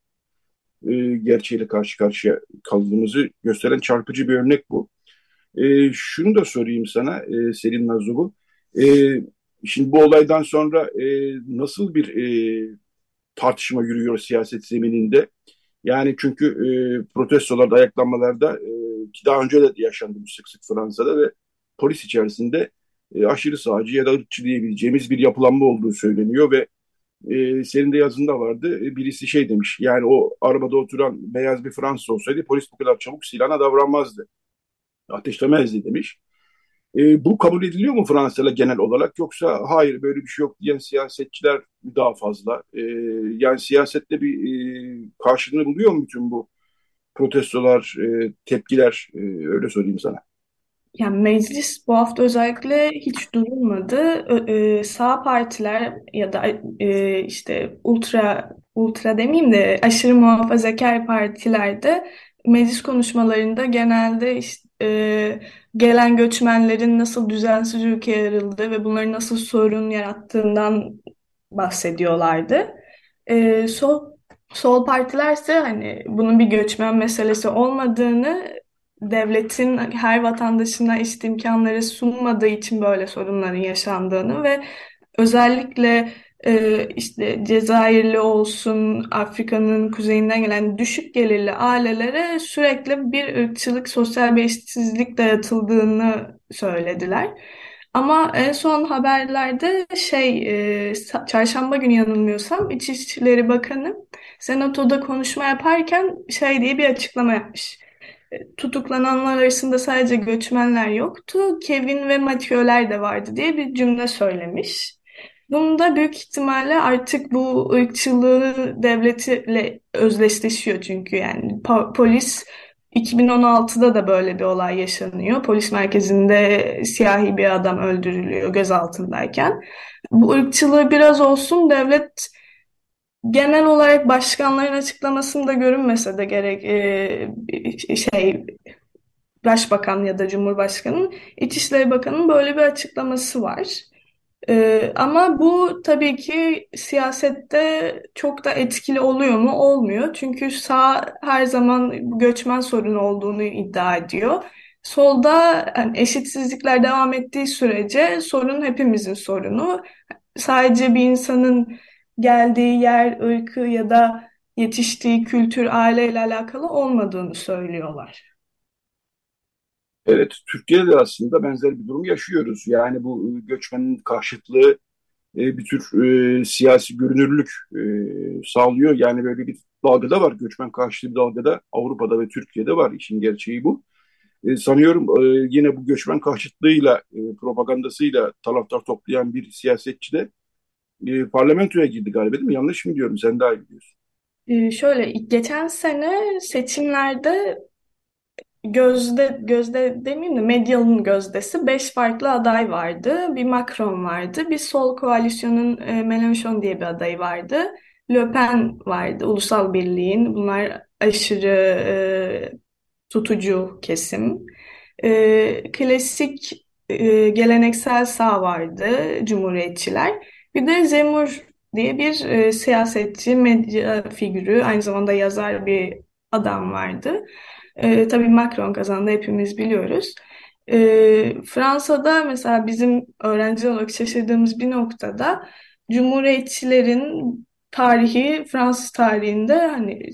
e, gerçeğiyle karşı karşıya kaldığımızı gösteren çarpıcı bir örnek bu. E, şunu da sorayım sana e, Selin Nazub'u. E, şimdi bu olaydan sonra e, nasıl bir e, tartışma yürüyor siyaset zemininde? Yani çünkü e, protestolarda, ayaklanmalarda e, ki daha önce de yaşandı bu sık sık Fransa'da ve polis içerisinde e, aşırı sağcı ya da ırkçı diyebileceğimiz bir yapılanma olduğu söyleniyor ve e, senin de yazında vardı. E, birisi şey demiş yani o arabada oturan beyaz bir Fransız olsaydı polis bu kadar çabuk silahına davranmazdı. Ateşlemezdi demiş. E, bu kabul ediliyor mu Fransa'da genel olarak yoksa hayır böyle bir şey yok diyen siyasetçiler daha fazla? E, yani siyasette bir e, karşılığını buluyor mu bütün bu protestolar, e, tepkiler e, öyle söyleyeyim sana. Yani meclis bu hafta özellikle hiç durulmadı. Ee, sağ partiler ya da e, işte ultra ultra demeyeyim de aşırı muhafazakar partilerde meclis konuşmalarında genelde işte, e, gelen göçmenlerin nasıl düzensiz ülkeye yarıldığı ve bunların nasıl sorun yarattığından bahsediyorlardı. E, sol Sol partilerse hani bunun bir göçmen meselesi olmadığını, devletin her vatandaşına eşit imkanları sunmadığı için böyle sorunların yaşandığını ve özellikle e, işte Cezayirli olsun, Afrika'nın kuzeyinden gelen düşük gelirli ailelere sürekli bir ırkçılık, sosyal bir eşitsizlik dayatıldığını söylediler. Ama en son haberlerde şey e, çarşamba günü yanılmıyorsam İçişleri Bakanı Senato'da konuşma yaparken şey diye bir açıklama yapmış. E, tutuklananlar arasında sadece göçmenler yoktu, Kevin ve Mathieu'ler de vardı diye bir cümle söylemiş. Bunda büyük ihtimalle artık bu ırkçılığı devletiyle özdeşleşiyor çünkü yani polis 2016'da da böyle bir olay yaşanıyor. Polis merkezinde siyahi bir adam öldürülüyor gözaltındayken. Bu ırkçılığı biraz olsun devlet genel olarak başkanların açıklamasında görünmese de gerek e, şey Başbakan ya da Cumhurbaşkanı'nın İçişleri Bakanı'nın böyle bir açıklaması var. Ee, ama bu tabii ki siyasette çok da etkili oluyor mu? Olmuyor. Çünkü sağ her zaman göçmen sorunu olduğunu iddia ediyor. Solda yani eşitsizlikler devam ettiği sürece sorun hepimizin sorunu. Sadece bir insanın geldiği yer, ırkı ya da yetiştiği kültür, aileyle alakalı olmadığını söylüyorlar. Evet, Türkiye'de de aslında benzer bir durum yaşıyoruz. Yani bu e, göçmenin karşıtlığı e, bir tür e, siyasi görünürlük e, sağlıyor. Yani böyle bir dalgada var, göçmen karşıtı bir dalgada Avrupa'da ve Türkiye'de var. İşin gerçeği bu. E, sanıyorum e, yine bu göçmen karşıtlığıyla, e, propagandasıyla taraftar toplayan bir siyasetçi de e, parlamentoya girdi galiba değil mi? Yanlış mı diyorum? Sen daha iyi biliyorsun. Ee, şöyle geçen sene seçimlerde gözde gözde demeyeyim de medyanın gözdesi beş farklı aday vardı. Bir Macron vardı, bir sol koalisyonun e, Mélenchon diye bir adayı vardı. Le Pen vardı, Ulusal Birliğin. Bunlar aşırı e, tutucu kesim. E, klasik e, geleneksel sağ vardı, Cumhuriyetçiler. Bir de Zemur diye bir e, siyasetçi, medya figürü, aynı zamanda yazar bir adam vardı. E, tabii Macron kazandı hepimiz biliyoruz. E, Fransa'da mesela bizim öğrenci olarak şaşırdığımız bir noktada Cumhuriyetçilerin tarihi Fransız tarihinde hani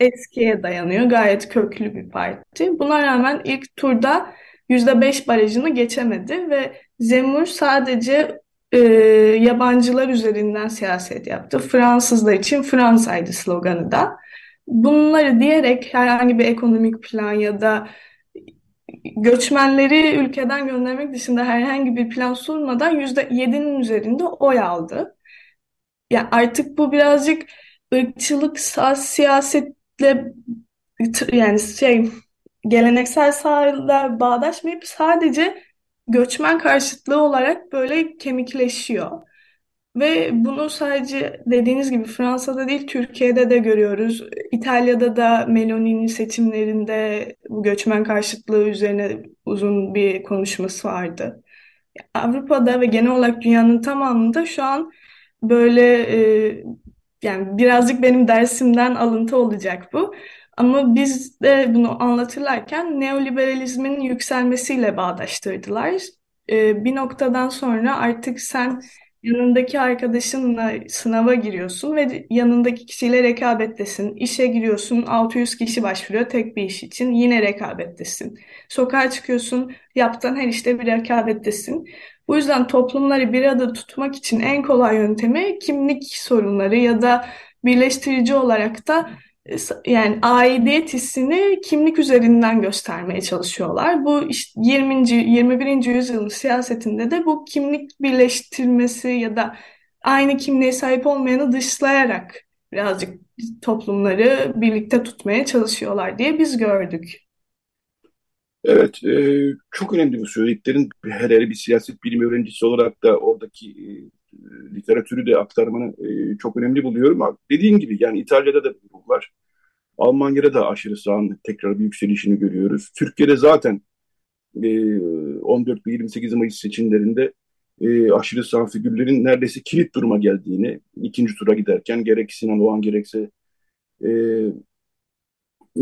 eskiye dayanıyor. Gayet köklü bir parti. Buna rağmen ilk turda %5 barajını geçemedi ve Zemmour sadece e, yabancılar üzerinden siyaset yaptı. Fransızlar için Fransa'ydı sloganı da. Bunları diyerek herhangi bir ekonomik plan ya da göçmenleri ülkeden göndermek dışında herhangi bir plan sunmadan %7'nin üzerinde oy aldı. Ya artık bu birazcık ırkçılık siyasetle yani şey geleneksel sağla bağdaşmayıp sadece göçmen karşıtlığı olarak böyle kemikleşiyor. Ve bunu sadece dediğiniz gibi Fransa'da değil Türkiye'de de görüyoruz. İtalya'da da Meloni'nin seçimlerinde bu göçmen karşıtlığı üzerine uzun bir konuşması vardı. Avrupa'da ve genel olarak dünyanın tamamında şu an böyle e, yani birazcık benim dersimden alıntı olacak bu. Ama biz de bunu anlatırlarken neoliberalizmin yükselmesiyle bağdaştırdılar. E, bir noktadan sonra artık sen yanındaki arkadaşınla sınava giriyorsun ve yanındaki kişiyle rekabettesin. İşe giriyorsun, 600 kişi başvuruyor tek bir iş için. Yine rekabettesin. Sokağa çıkıyorsun, yaptığın her işte bir rekabettesin. Bu yüzden toplumları bir arada tutmak için en kolay yöntemi kimlik sorunları ya da birleştirici olarak da yani aidiyet hissini kimlik üzerinden göstermeye çalışıyorlar. Bu işte 20. 21. yüzyılın siyasetinde de bu kimlik birleştirmesi ya da aynı kimliğe sahip olmayanı dışlayarak birazcık toplumları birlikte tutmaya çalışıyorlar diye biz gördük. Evet, e, çok önemli bu söylediklerin. Her her bir siyaset bilimi öğrencisi olarak da oradaki e, literatürü de aktarmanı e, çok önemli buluyorum. Dediğim gibi yani İtalya'da da bir durum var. Almanya'da da aşırı sağın tekrar bir yükselişini görüyoruz. Türkiye'de zaten e, 14 ve 28 Mayıs seçimlerinde e, aşırı sağ figürlerin neredeyse kilit duruma geldiğini, ikinci tura giderken gerek Sinan Oğan gerekse e, e,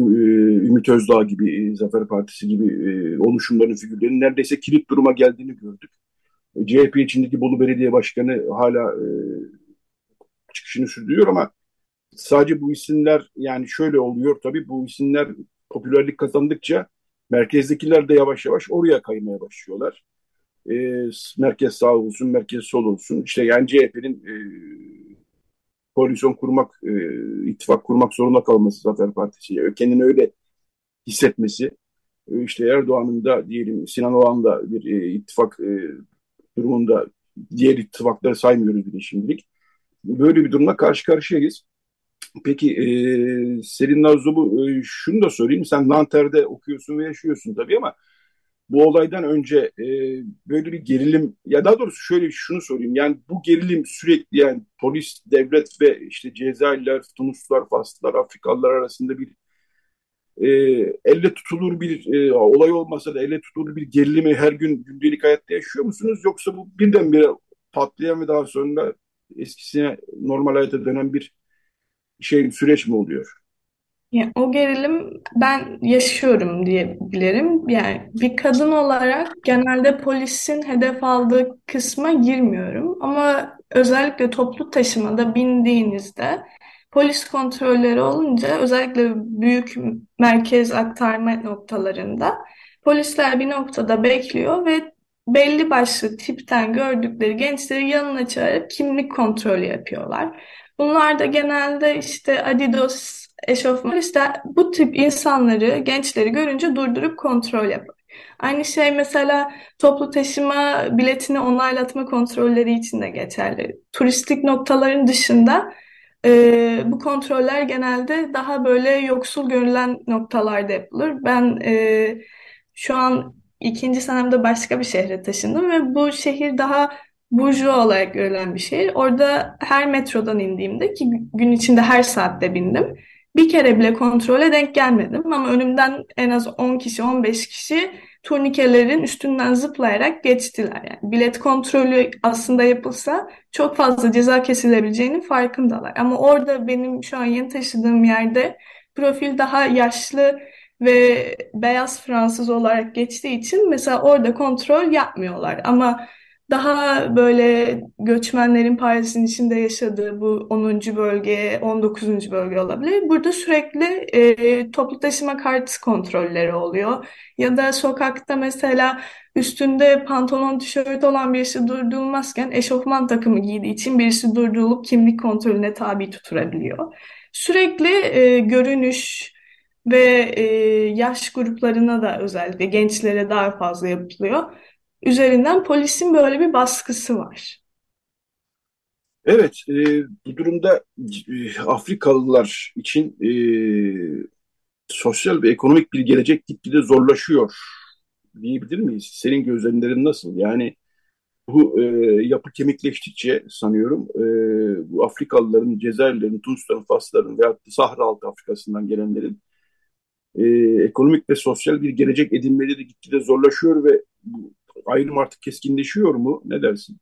Ümit Özdağ gibi, e, Zafer Partisi gibi e, oluşumların figürlerinin neredeyse kilit duruma geldiğini gördük. CHP içindeki Bolu Belediye Başkanı hala çıkışını sürdürüyor ama sadece bu isimler yani şöyle oluyor tabii bu isimler popülerlik kazandıkça merkezdekiler de yavaş yavaş oraya kaymaya başlıyorlar. merkez sağ olsun, merkez sol olsun. İşte yani CHP'nin koalisyon kurmak, e, ittifak kurmak zorunda kalması Zafer Partisi'yle, kendini öyle hissetmesi, e, işte Erdoğan'ın da diyelim Sinan Oğan da bir e, ittifak e, durumunda diğer ittifakları saymıyoruz bile şimdilik. Böyle bir durumla karşı karşıyayız. Peki e, Selin Nazlı e, şunu da sorayım. Sen Nanter'de okuyorsun ve yaşıyorsun tabii ama bu olaydan önce e, böyle bir gerilim ya daha doğrusu şöyle şunu sorayım yani bu gerilim sürekli yani polis, devlet ve işte Cezayirler, Tunuslular, Faslılar, Afrikalılar arasında bir e, elle tutulur bir e, olay olmasa da elle tutulur bir gerilimi her gün gündelik hayatta yaşıyor musunuz? Yoksa bu birdenbire patlayan ve daha sonra eskisine normal hayata dönen bir şey süreç mi oluyor? Yani o gerilim ben yaşıyorum diyebilirim. Yani bir kadın olarak genelde polisin hedef aldığı kısma girmiyorum. Ama özellikle toplu taşımada bindiğinizde polis kontrolleri olunca özellikle büyük merkez aktarma noktalarında polisler bir noktada bekliyor ve belli başlı tipten gördükleri gençleri yanına çağırıp kimlik kontrolü yapıyorlar. Bunlar da genelde işte Adidas eşofman işte bu tip insanları, gençleri görünce durdurup kontrol yapar. Aynı şey mesela toplu taşıma biletini onaylatma kontrolleri için de geçerli. Turistik noktaların dışında e, bu kontroller genelde daha böyle yoksul görülen noktalarda yapılır. Ben e, şu an ikinci senemde başka bir şehre taşındım ve bu şehir daha burjuva olarak görülen bir şehir. Orada her metrodan indiğimde ki gün içinde her saatte bindim. Bir kere bile kontrole denk gelmedim ama önümden en az 10 kişi 15 kişi turnikelerin üstünden zıplayarak geçtiler. Yani bilet kontrolü aslında yapılsa çok fazla ceza kesilebileceğinin farkındalar. Ama orada benim şu an yeni taşıdığım yerde profil daha yaşlı ve beyaz Fransız olarak geçtiği için mesela orada kontrol yapmıyorlar. Ama daha böyle göçmenlerin Paris'in içinde yaşadığı bu 10. bölge, 19. bölge olabilir. Burada sürekli e, toplu taşıma kart kontrolleri oluyor. Ya da sokakta mesela üstünde pantolon, tişört olan birisi durdurulmazken eşofman takımı giydiği için birisi durdurulup kimlik kontrolüne tabi tutulabiliyor. Sürekli e, görünüş ve e, yaş gruplarına da özellikle gençlere daha fazla yapılıyor üzerinden polisin böyle bir baskısı var. Evet, e, bu durumda e, Afrikalılar için e, sosyal ve ekonomik bir gelecek gitgide zorlaşıyor diyebilir miyiz? Senin gözlemlerin nasıl? Yani bu e, yapı kemikleştikçe sanıyorum e, bu Afrikalıların, Cezayirlerin, Tunusların, Fasların veyahut da Sahra Altı Afrika'sından gelenlerin e, ekonomik ve sosyal bir gelecek edinmeleri gitgide zorlaşıyor ve bu ayrım artık keskinleşiyor mu? Ne dersin?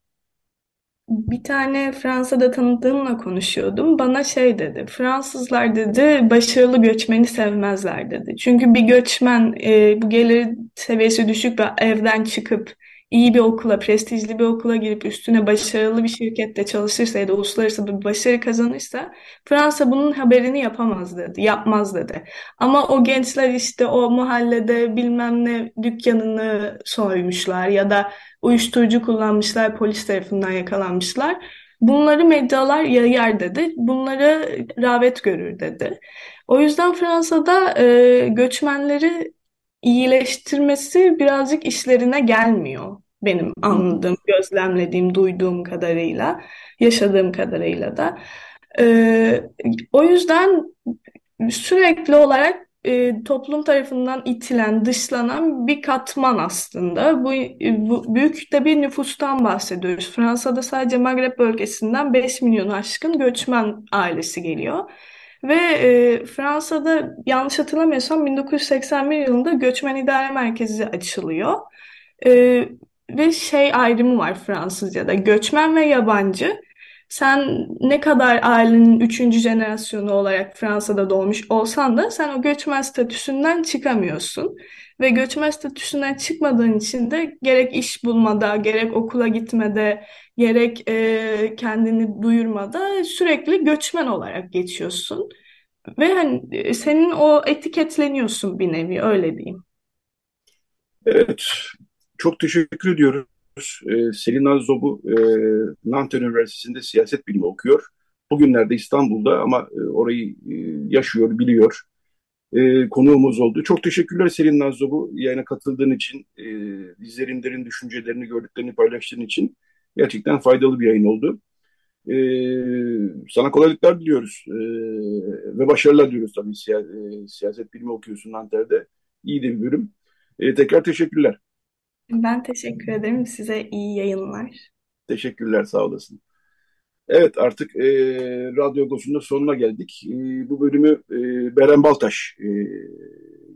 Bir tane Fransa'da tanıdığımla konuşuyordum. Bana şey dedi, Fransızlar dedi başarılı göçmeni sevmezler dedi. Çünkü bir göçmen e, bu gelir seviyesi düşük ve evden çıkıp iyi bir okula, prestijli bir okula girip üstüne başarılı bir şirkette çalışırsa ya da uluslararası bir başarı kazanırsa Fransa bunun haberini yapamaz dedi, yapmaz dedi. Ama o gençler işte o mahallede bilmem ne dükkanını soymuşlar ya da uyuşturucu kullanmışlar, polis tarafından yakalanmışlar. Bunları medyalar yayar dedi. Bunları rağbet görür dedi. O yüzden Fransa'da e, göçmenleri iyileştirmesi birazcık işlerine gelmiyor. Benim anladığım, gözlemlediğim, duyduğum kadarıyla, yaşadığım kadarıyla da. Ee, o yüzden sürekli olarak e, toplum tarafından itilen, dışlanan bir katman aslında. Bu, bu büyük de bir nüfustan bahsediyoruz. Fransa'da sadece Magreb bölgesinden 5 milyon aşkın göçmen ailesi geliyor. Ve e, Fransa'da yanlış hatırlamıyorsam 1981 yılında Göçmen İdare Merkezi açılıyor. E, ve şey ayrımı var Fransızca'da. Göçmen ve yabancı. Sen ne kadar ailenin üçüncü jenerasyonu olarak Fransa'da doğmuş olsan da sen o göçmen statüsünden çıkamıyorsun. Ve göçmen statüsünden çıkmadığın için de gerek iş bulmada, gerek okula gitmede, gerek e, kendini duyurmada sürekli göçmen olarak geçiyorsun. Ve hani e, senin o etiketleniyorsun bir nevi öyle diyeyim. Evet, çok teşekkür ediyoruz. Ee, Selin Azzobu e, Nantes Üniversitesi'nde siyaset bilimi okuyor. Bugünlerde İstanbul'da ama e, orayı e, yaşıyor, biliyor. E, konuğumuz oldu. Çok teşekkürler Selin Nazzobu yayına katıldığın için, e, izlerinlerin düşüncelerini, gördüklerini paylaştığın için. Gerçekten faydalı bir yayın oldu. E, sana kolaylıklar diliyoruz e, ve başarılar diliyoruz tabii. Siya, e, siyaset bilimi okuyorsun Nanter'de. İyi de bir bölüm. E, tekrar teşekkürler. Ben teşekkür ederim. Size iyi yayınlar. Teşekkürler, sağ olasın. Evet, artık e, Radyo Agos'un sonuna geldik. E, bu bölümü e, Beren Baltaş e,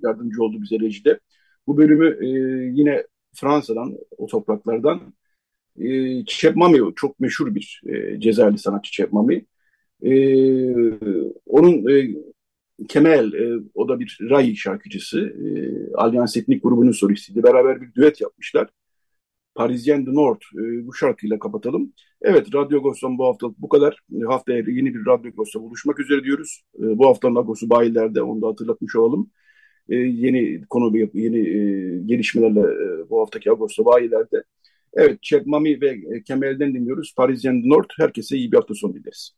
yardımcı oldu bize rejide. Bu bölümü e, yine Fransa'dan, o topraklardan e, Çepmami, çok meşhur bir e, Cezayirli sanatçı Çepmami. E, onun e, Kemal, e, o da bir Ray şarkıcısı. E, Alyans Etnik grubunun solistiydi. Beraber bir düet yapmışlar. Parisien de Nord e, bu şarkıyla kapatalım. Evet, Radyo Agos'tan bu hafta bu kadar. E, haftaya yeni bir Radyo Agos'ta buluşmak üzere diyoruz. E, bu haftanın Agos'u bayilerde, onu da hatırlatmış olalım. E, yeni konu, yeni gelişmelerle bu haftaki Agos'ta bayilerde. Evet, Çek Mami ve Kemal'den dinliyoruz. Parisien Nord. Herkese iyi bir hafta sonu dileriz.